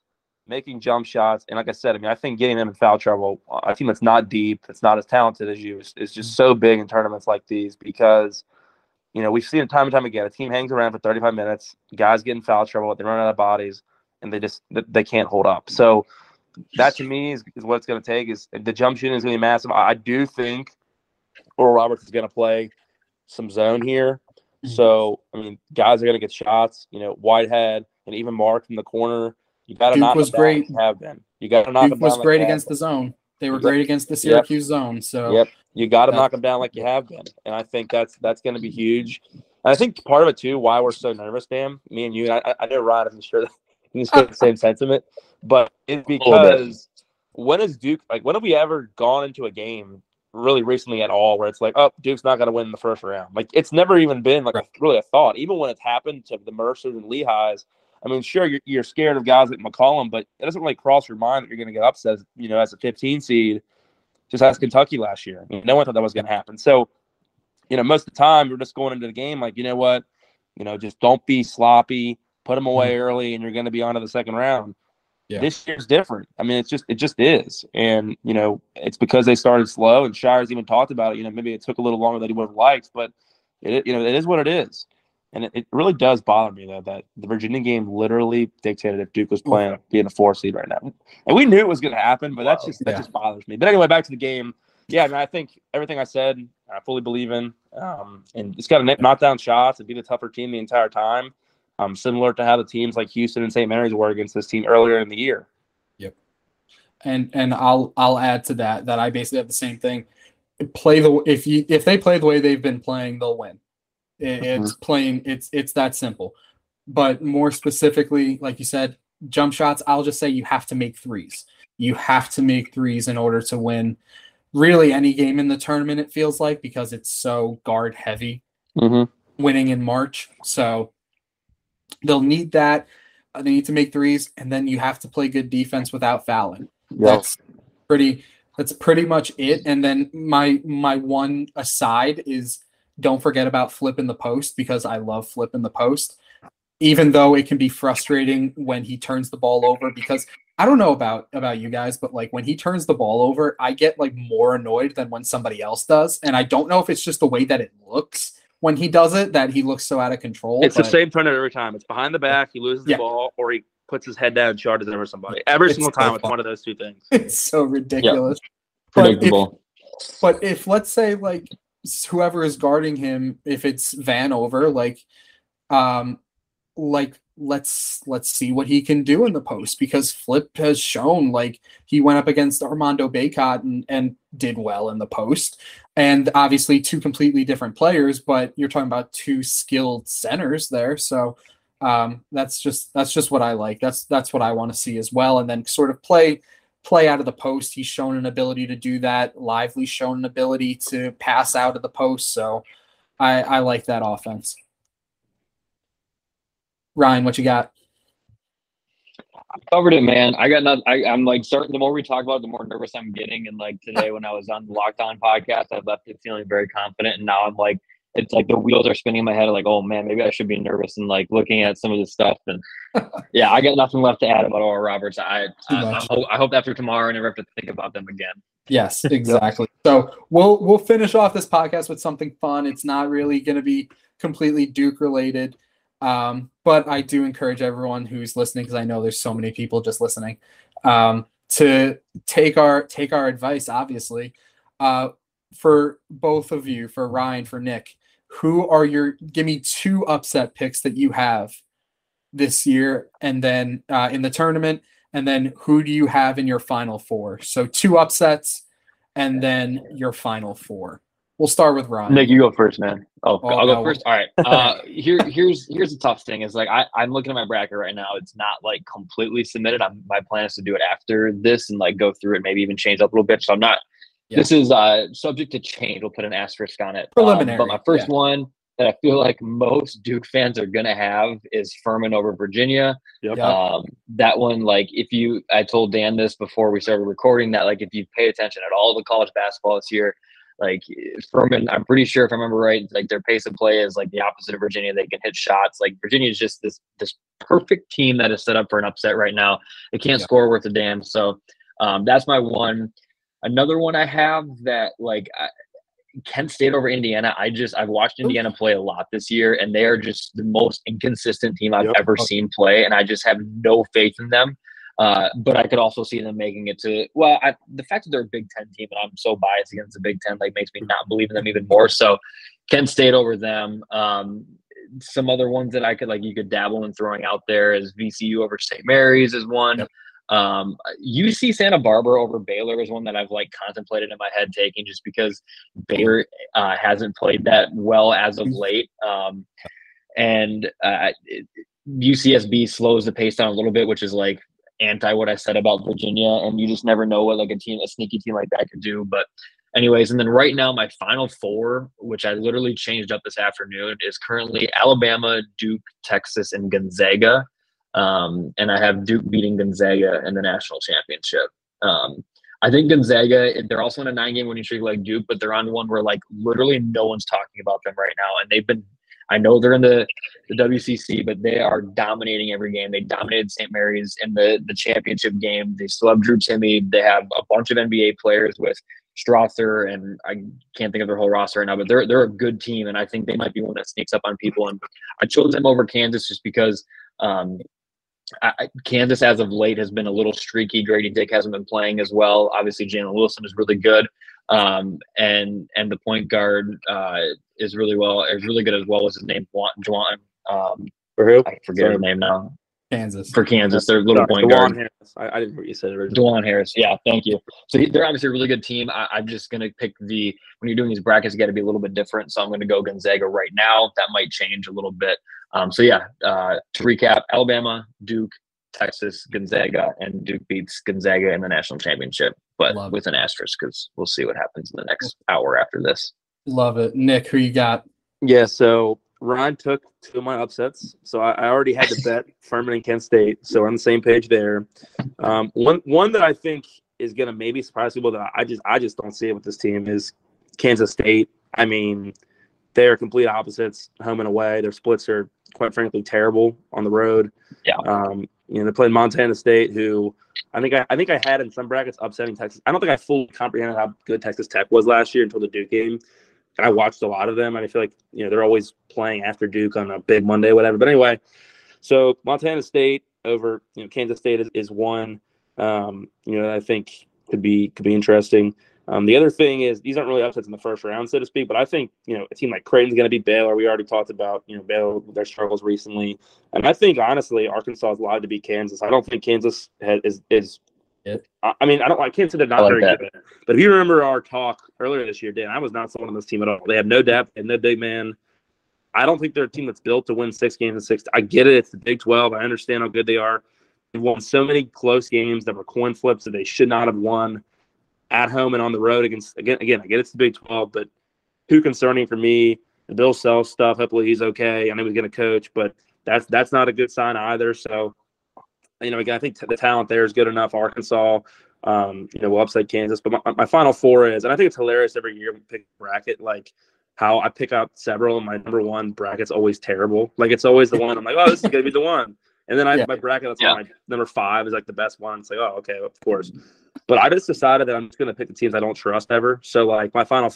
making jump shots, and like I said, I mean, I think getting them in foul trouble, a team that's not deep, that's not as talented as you, is, is just so big in tournaments like these because. You know, we've seen it time and time again. A team hangs around for 35 minutes, guys get in foul trouble, they run out of bodies, and they just they can't hold up. So that to me is, is what it's going to take. Is the jump shooting is going to be massive. I do think Oral Roberts is going to play some zone here. Mm-hmm. So I mean, guys are going to get shots. You know, Whitehead and even Mark in the corner. You got to knock was great. have been. You got to knock Duke was great against the zone. They were great against the Syracuse yep. zone. So yep, you got to knock them down like you have been, and I think that's that's going to be huge. And I think part of it too, why we're so nervous, Dan, me and you, and I, I know Ryan, I'm sure that he's got the same sentiment, but it's because when is Duke like when have we ever gone into a game really recently at all where it's like, oh, Duke's not going to win in the first round. Like it's never even been like a, really a thought. Even when it's happened to the Mercers and Lehighs, I mean, sure, you're, you're scared of guys like McCollum, but it doesn't really cross your mind that you're going to get upset, you know, as a 15 seed. Just as Kentucky last year. No one thought that was going to happen. So, you know, most of the time we're just going into the game like, you know what, you know, just don't be sloppy, put them away mm-hmm. early, and you're going to be on to the second round. Yeah. This year's different. I mean, it's just it just is, and you know, it's because they started slow. And Scheyer's even talked about it. You know, maybe it took a little longer than he would have liked, but it you know it is what it is. And it, it really does bother me though that the Virginia game literally dictated if Duke was playing being a four seed right now, and we knew it was going to happen. But that's just that just bothers me. But anyway, back to the game. Yeah, I mean, I think everything I said, I fully believe in. Um, and just got to knock down shots and be the tougher team the entire time um, similar to how the teams like Houston and St. Mary's were against this team earlier in the year. Yep. And and I'll I'll add to that that I basically have the same thing. Play the if you if they play the way they've been playing, they'll win. Mm-hmm. It's plain. It's it's that simple. But more specifically, like you said, jump shots. I'll just say you have to make threes. You have to make threes in order to win. Really, any game in the tournament, it feels like, because it's so guard heavy. Mm-hmm. Winning in March, so They'll need that. Uh, they need to make threes, and then you have to play good defense without fouling. That's pretty. That's pretty much it. And then my my one aside is don't forget about flipping the post because I love flipping the post, even though it can be frustrating when he turns the ball over because I don't know about about you guys, but like when he turns the ball over, I get like more annoyed than when somebody else does, and I don't know if it's just the way that it looks when he does it that he looks so out of control. It's but the same turn every time. It's behind the back. He loses the Yeah. ball, or he puts his head down and charges over somebody. Every It's single so time, it's one of those two things. It's so ridiculous. But if- Predictable. But if let's say like s- whoever is guarding him, if it's Vanover, like, um, like let's let's see what he can do in the post because Flip has shown like he went up against Armando Bacot and, and did well in the post, and obviously two completely different players, but you're talking about two skilled centers there, so. Um, that's just that's just what I like. That's that's what I want to see as well, and then sort of play play out of the post. He's shown an ability to do that. Lively shown an ability to pass out of the post. So I, I like that offense. Ryan, what you got? I covered it, man. I got nothing. I, I'm like certain The more we talk about, it, the more nervous I'm getting. And like today, when I was on the Locked On podcast, I left it feeling very confident, and now I'm like, it's like the wheels are spinning in my head. Like, oh man, maybe I should be nervous. And like looking at some of this stuff, and yeah, I got nothing left to add about Oral Roberts. I I, I, hope, I hope after tomorrow, I never have to think about them again. Yes, exactly. so we'll we'll finish off this podcast with something fun. It's not really going to be completely Duke related, um, but I do encourage everyone who's listening because I know there's so many people just listening um, to take our take our advice. Obviously, uh, for both of you, for Ryan, for Nick, who are your give me two upset picks that you have this year, and then uh, in the tournament, and then who do you have in your final four? So two upsets, and then your final four. We'll start with Ryan. Nick, you go first, man. Oh, Oh, I'll no. go first. All right. Uh, here, here's here's the tough thing is like I I'm looking at my bracket right now. It's not like completely submitted. I'm, my plan is to do it after this and like go through it, maybe even change up a little bit. So I'm not. Yeah. This is uh subject to change. We'll put an asterisk on it. Um, Preliminary, but my first yeah. one that I feel like most Duke fans are gonna have is Furman over Virginia. Yep. Um, that one, like, if you, I told Dan this before we started recording that, like, if you pay attention at all to college basketball this year, like Furman, I'm pretty sure if I remember right, like their pace of play is like the opposite of Virginia. They can hit shots. Like Virginia is just this this perfect team that is set up for an upset right now. They can't Yeah. score worth a damn. So um, that's my one. Another one I have that like I, Kent State over Indiana. I just I've watched Indiana play a lot this year, and they are just the most inconsistent team I've Yep. ever seen play, and I just have no faith in them. Uh, but I could also see them making it to well, I, the fact that they're a Big Ten team, and I'm so biased against the Big Ten, like makes me not believe in them even more. So Kent State over them. Um, some other ones that I could like you could dabble in throwing out there is VCU over St. Mary's is one. Yep. Um, UC Santa Barbara over Baylor is one that I've like contemplated in my head taking just because Baylor uh, hasn't played that well as of late. Um, and uh, UCSB slows the pace down a little bit, which is like anti what I said about Virginia. And you just never know what like a team, a sneaky team like that could do. But anyways, and then right now my final four, which I literally changed up this afternoon, is currently Alabama, Duke, Texas, and Gonzaga. Um, and I have Duke beating Gonzaga in the national championship. Um, I think Gonzaga, they're also in a nine game winning streak like Duke, but they're on one where like literally no one's talking about them right now. And they've been, I know they're in the, the WCC, but they are dominating every game. They dominated St. Mary's in the, the championship game. They still have Drew Timme. They have a bunch of NBA players with Strawther, and I can't think of their whole roster right now, but they're, they're a good team. And I think they might be one that sneaks up on people. And I chose them over Kansas just because um, I, I- Kansas, as of late, has been a little streaky. Grady Dick hasn't been playing as well. Obviously, Jalen Wilson is really good, um, and and the point guard uh, is really well is really good as well. What's his name? Juan. Juan um, For who? I forget his name now. Kansas. For Kansas, their little Sorry, point Dajuan guard. Harris. I, I didn't hear what you said originally. Dajuan Harris. Yeah, thank you. So he, they're obviously a really good team. I, I'm just going to pick the, when you're doing these brackets, you got to be a little bit different. So I'm going to go Gonzaga right now. That might change a little bit. Um, so yeah, uh, to recap, Alabama, Duke, Texas, Gonzaga, and Duke beats Gonzaga in the national championship, but Love it. with an asterisk because we'll see what happens in the next hour after this. Love it. Nick, who you got? Yeah, so Ryan took two of my upsets. So I, I already had to bet Furman and Kent State. So we're on the same page there. Um, one one that I think is going to maybe surprise people that I just I just don't see it with this team is Kansas State. I mean, they're complete opposites, home and away. Their splits are quite frankly terrible on the road. Yeah. Um, you know, they played Montana State, who I think I, I think I had in some brackets upsetting Texas. I don't think I fully comprehended how good Texas Tech was last year until the Duke game. And I watched a lot of them, and I feel like you know they're always playing after Duke on a big Monday, whatever. But anyway, so Montana State over you know Kansas State is, is one. Um, you know, I think could be could be interesting. Um, the other thing is these aren't really upsets in the first round, so to speak. But I think you know a team like Creighton's going to be Baylor. We already talked about you know Baylor their struggles recently, and I think honestly Arkansas is allowed to beat Kansas. I don't think Kansas has, is is. Yeah. I, I mean, I don't. I can't say they're not like very that. good, but if you remember our talk earlier this year, Dan, I was not sold on this team at all. They have no depth and no big man. I don't think they're a team that's built to win six games in six. I get it; it's the Big Twelve. I understand how good they are. They've won so many close games that were coin flips that they should not have won at home and on the road against again again I get it's the Big Twelve, but too concerning for me. The Bill Self stuff, hopefully he's okay. I know he's gonna coach, but that's that's not a good sign either. So, you know, again, I think the talent there is good enough. Arkansas, um, you know, will upset Kansas. But my, my final four is, and I think it's hilarious every year we pick bracket, like how I pick up several and my number one bracket's always terrible. Like it's always the one I'm like, oh, this is gonna be the one. And then I Yeah. my bracket that's Yeah. my number five is like the best one. It's like, oh, okay, of course. But I just decided that I'm just gonna pick the teams I don't trust ever. So like my final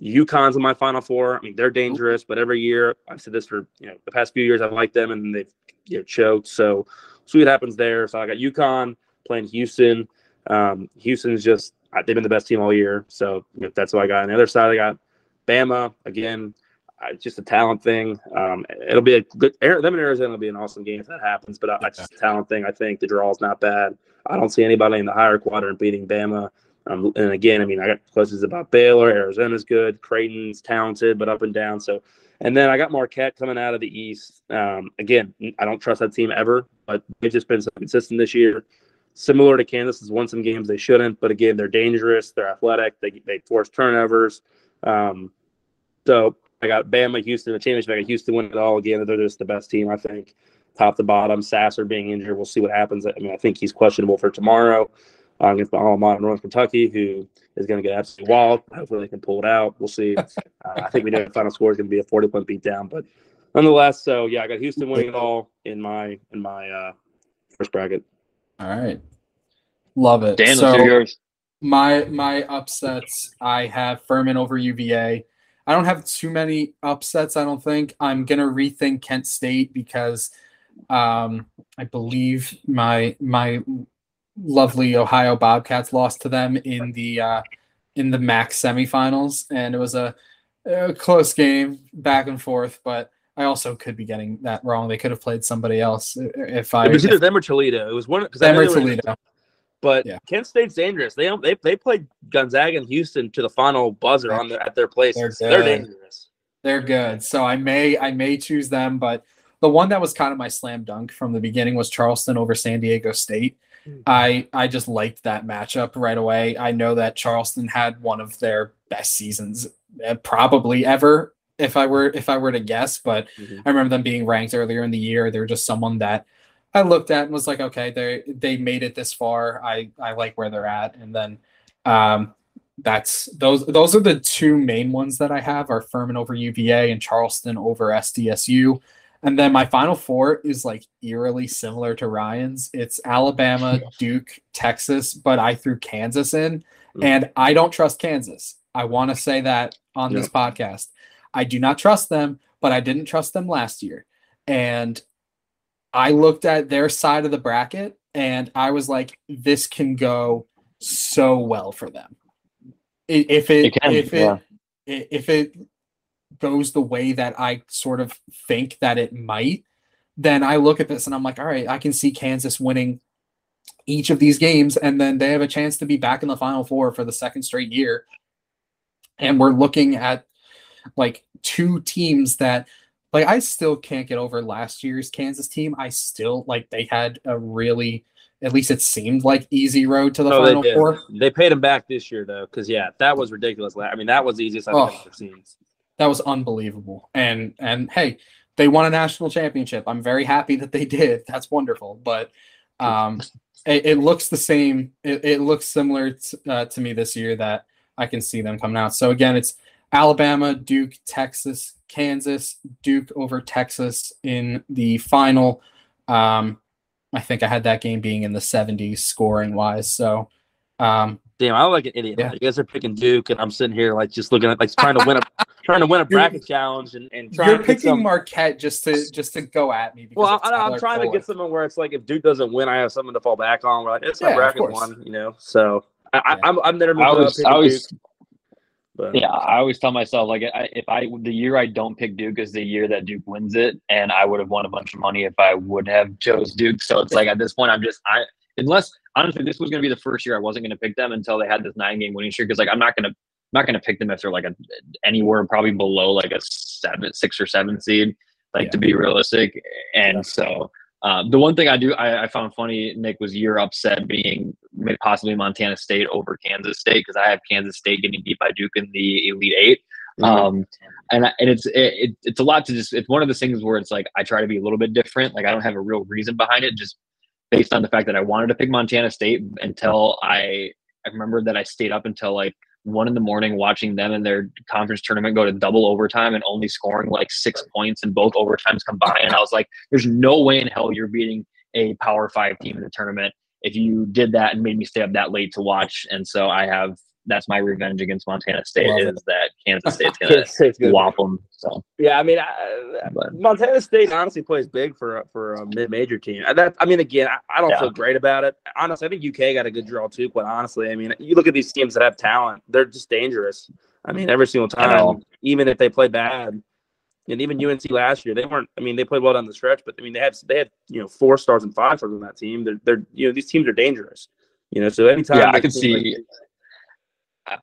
UConn's in my final four. I mean, they're dangerous, but every year I've said this for you know the past few years I've liked them and they've you know choked. So see what happens there. So I got UConn playing Houston. Um, Houston's just they've been the best team all year. So you know, that's what I got. On the other side, I got Bama again. Uh, Just a talent thing. Um, it'll be a good. Them in Arizona will be an awesome game if that happens. But I, I just a talent thing. I think the draw is not bad. I don't see anybody in the higher quadrant beating Bama. Um, and again, I mean, I got questions about Baylor. Arizona's good. Creighton's talented, but up and down. So, and then I got Marquette coming out of the East. Um, again, I don't trust that team ever, but they've just been so consistent this year. Similar to Kansas, has won some games they shouldn't, but again, they're dangerous. They're athletic. They they force turnovers. Um, so I got Bama, Houston, the championship. I got Houston win it all again. They're just the best team, I think, top to bottom. Sasser being injured, we'll see what happens. I mean, I think he's questionable for tomorrow uh, against my alma mater, North Kentucky, who is going to get absolutely wild. Hopefully, they can pull it out. We'll see. Uh, I think we know the final score is going to be a forty point beatdown, but nonetheless, so yeah, I got Houston winning it all in my in my uh, first bracket. All right. Love it. Dan, so yours. my my upsets, I have Furman over UVA. I don't have too many upsets, I don't think. I'm gonna rethink Kent State because um I believe my my lovely Ohio Bobcats lost to them in the uh in the MAC semifinals and it was a, a close game back and forth, but I also could be getting that wrong. They could have played somebody else if I It was if either them or Toledo. It was one because them or Toledo. But Yeah. Kent State's dangerous. They don't, they they played Gonzaga and Houston to the final buzzer on their, at their place. They're They're, dangerous. They're good. So I may I may choose them, but the one that was kind of my slam dunk from the beginning was Charleston over San Diego State. I I just liked that matchup right away. I know that Charleston had one of their best seasons uh, probably ever if I were if I were to guess, but Mhm. I remember them being ranked earlier in the year. They were just someone that I looked at and was like, okay, they they made it this far. I I like where they're at, and then um, that's those those are the two main ones that I have are Furman over UVA and Charleston over SDSU. And then my final four is like eerily similar to Ryan's. It's Alabama, Duke, Texas, but I threw Kansas in, Mm. and I don't trust Kansas. I want to say that on this podcast. I do not trust them, but I didn't trust them last year. And I looked at their side of the bracket and I was like, this can go so well for them. If it, It can, if it yeah. i- if it goes the way that I sort of think that it might, then I look at this and I'm like, all right, I can see Kansas winning each of these games, and then they have a chance to be back in the final four for the second straight year. And we're looking at like two teams that like I still can't get over last year's Kansas team. I still like they had a really at least it seemed like easy road to the Oh, final did. four. They paid him back this year though, because yeah, that was ridiculous. I mean, that was the easiest I've Oh. ever seen. That was unbelievable. And and hey, they won a national championship. I'm very happy that they did. That's wonderful. But Um, it, it, looks the same. It, it looks similar to, uh, to me this year that I can see them coming out. So again, it's Alabama, Duke, Texas, Kansas, Duke over Texas in the final. Um, I think I had that game being in the 70s scoring wise. So, um, damn, I look like an idiot. Yeah. You guys are picking Duke, and I'm sitting here like just looking at like trying to win a trying to win a bracket challenge and, and trying you're picking some... Marquette just to just to go at me. Well, I, am trying to get something where it's like if Duke doesn't win, I have something to fall back on. Where like it's yeah, my bracket one, you know. So I, yeah. I, am I'm never moved I was, I was, Duke. But. Yeah, I always tell myself like I, if I the year I don't pick Duke is the year that Duke wins it, and I would have won a bunch of money if I would have chose Duke. So it's like at this point, I'm just I unless honestly this was going to be the first year I wasn't going to pick them until they had this nine game winning streak because like I'm not going to not going to pick them if they're like a anywhere probably below like a seven six or seven seed like yeah. to be realistic and so um, the one thing I do I, I, found funny, Nick, was your upset being possibly Montana State over Kansas State because I have Kansas State getting beat by Duke in the Elite 8 mm-hmm. Um, and and it's it, it's a lot to just it's one of the things where it's like I try to be a little bit different. Like I don't have a real reason behind it, just based on the fact that I wanted to pick Montana State until I I remember that I stayed up until like one in the morning watching them in their conference tournament go to double overtime and only scoring like six points in both overtimes combined. And I was like, there's no way in hell you're beating a power five team in the tournament if you did that and made me stay up that late to watch. And so I have that's my revenge against Montana State Love is it. that Kansas State's gonna State's whop them. So yeah, I mean, I, Montana State honestly plays big for for a mid major team. That I mean, again, I, I don't yeah. feel great about it. Honestly, I think UK got a good draw too. But honestly, I mean, you look at these teams that have talent; they're just dangerous. I mean, every single time, even if they play bad. And even UNC last year, they weren't. I mean, they played well down the stretch, but I mean, they had they had you know four stars and five stars on that team. They're they're you know these teams are dangerous. You know, so anytime yeah, I can see. Like,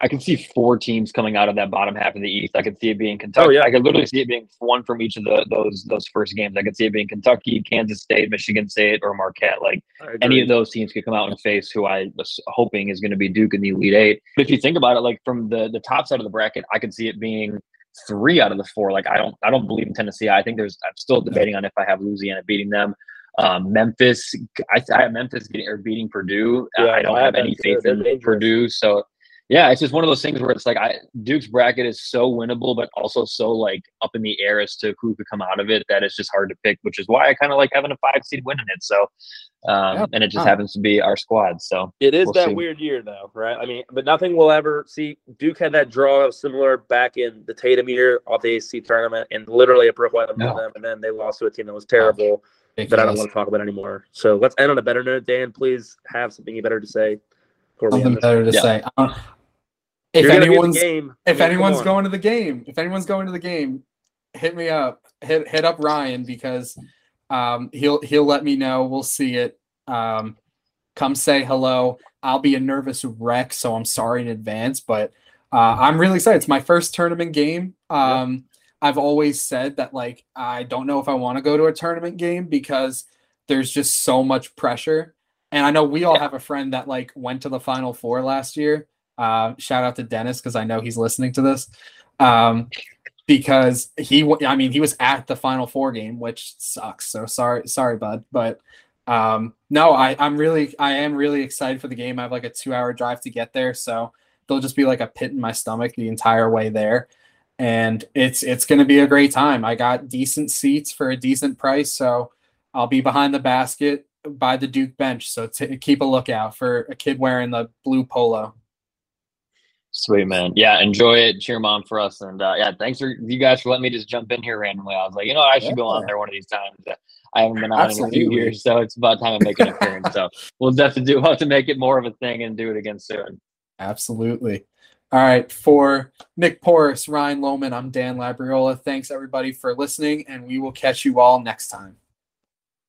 I can see four teams coming out of that bottom half of the East. I could see it being Kentucky. Oh, yeah. I could literally see it being one from each of the those those first games. I could see it being Kentucky, Kansas State, Michigan State, or Marquette. Like any of those teams could come out and face who I was hoping is going to be Duke in the Elite Eight. But if you think about it, like from the the top side of the bracket, I could see it being three out of the four. Like I don't I don't believe in Tennessee. I think there's I'm still debating on if I have Louisiana beating them. Um, Memphis, I, I, have Memphis getting or beating Purdue. Yeah, I don't I have any faith in Purdue. So yeah, it's just one of those things where it's like I Duke's bracket is so winnable, but also so like up in the air as to who could come out of it that it's just hard to pick, which is why I kind of like having a five seed winning it. So, um, yeah. and it just happens to be our squad. So it is we'll that see. weird year though, right? I mean, but nothing will ever see. Duke had that draw similar back in the Tatum year off the AC tournament, and literally a broke white no. them, and then they lost to a team that was terrible. That I don't want to talk about anymore. So let's end on a better note. Dan, please have something better to say. Something better to yeah. say. Um, if You're anyone's game, if anyone's going to the game, if anyone's going to the game, hit me up. Hit hit up Ryan because um, he'll he'll let me know. We'll see it. Um, come say hello. I'll be a nervous wreck, so I'm sorry in advance, but uh, I'm really excited. It's my first tournament game. Um. I've always said that like I don't know if I want to go to a tournament game because there's just so much pressure. And I know we all yeah. have a friend that like went to the final four last year uh, shout out to Dennis because I know he's listening to this. Um, because he, I mean, he was at the Final Four game, which sucks. So sorry, sorry, bud. But um, no, I, I'm really, I am really excited for the game. I have like a two-hour drive to get there, so there'll just be like a pit in my stomach the entire way there, and it's it's going to be a great time. I got decent seats for a decent price, so I'll be behind the basket by the Duke bench. So t- keep a lookout for a kid wearing the blue polo. Sweet man, yeah, enjoy it. Cheer mom for us, and uh, yeah, thanks for you guys for letting me just jump in here randomly. I was like, you know, I should yeah. go on there one of these times. I haven't been on Absolutely. in a few years, so it's about time I make an appearance. so we'll definitely do have to make it more of a thing and do it again soon. Absolutely. All right, for Nick Porras, Ryan Lommen, I'm Dan Labriola. Thanks everybody for listening, and we will catch you all next time.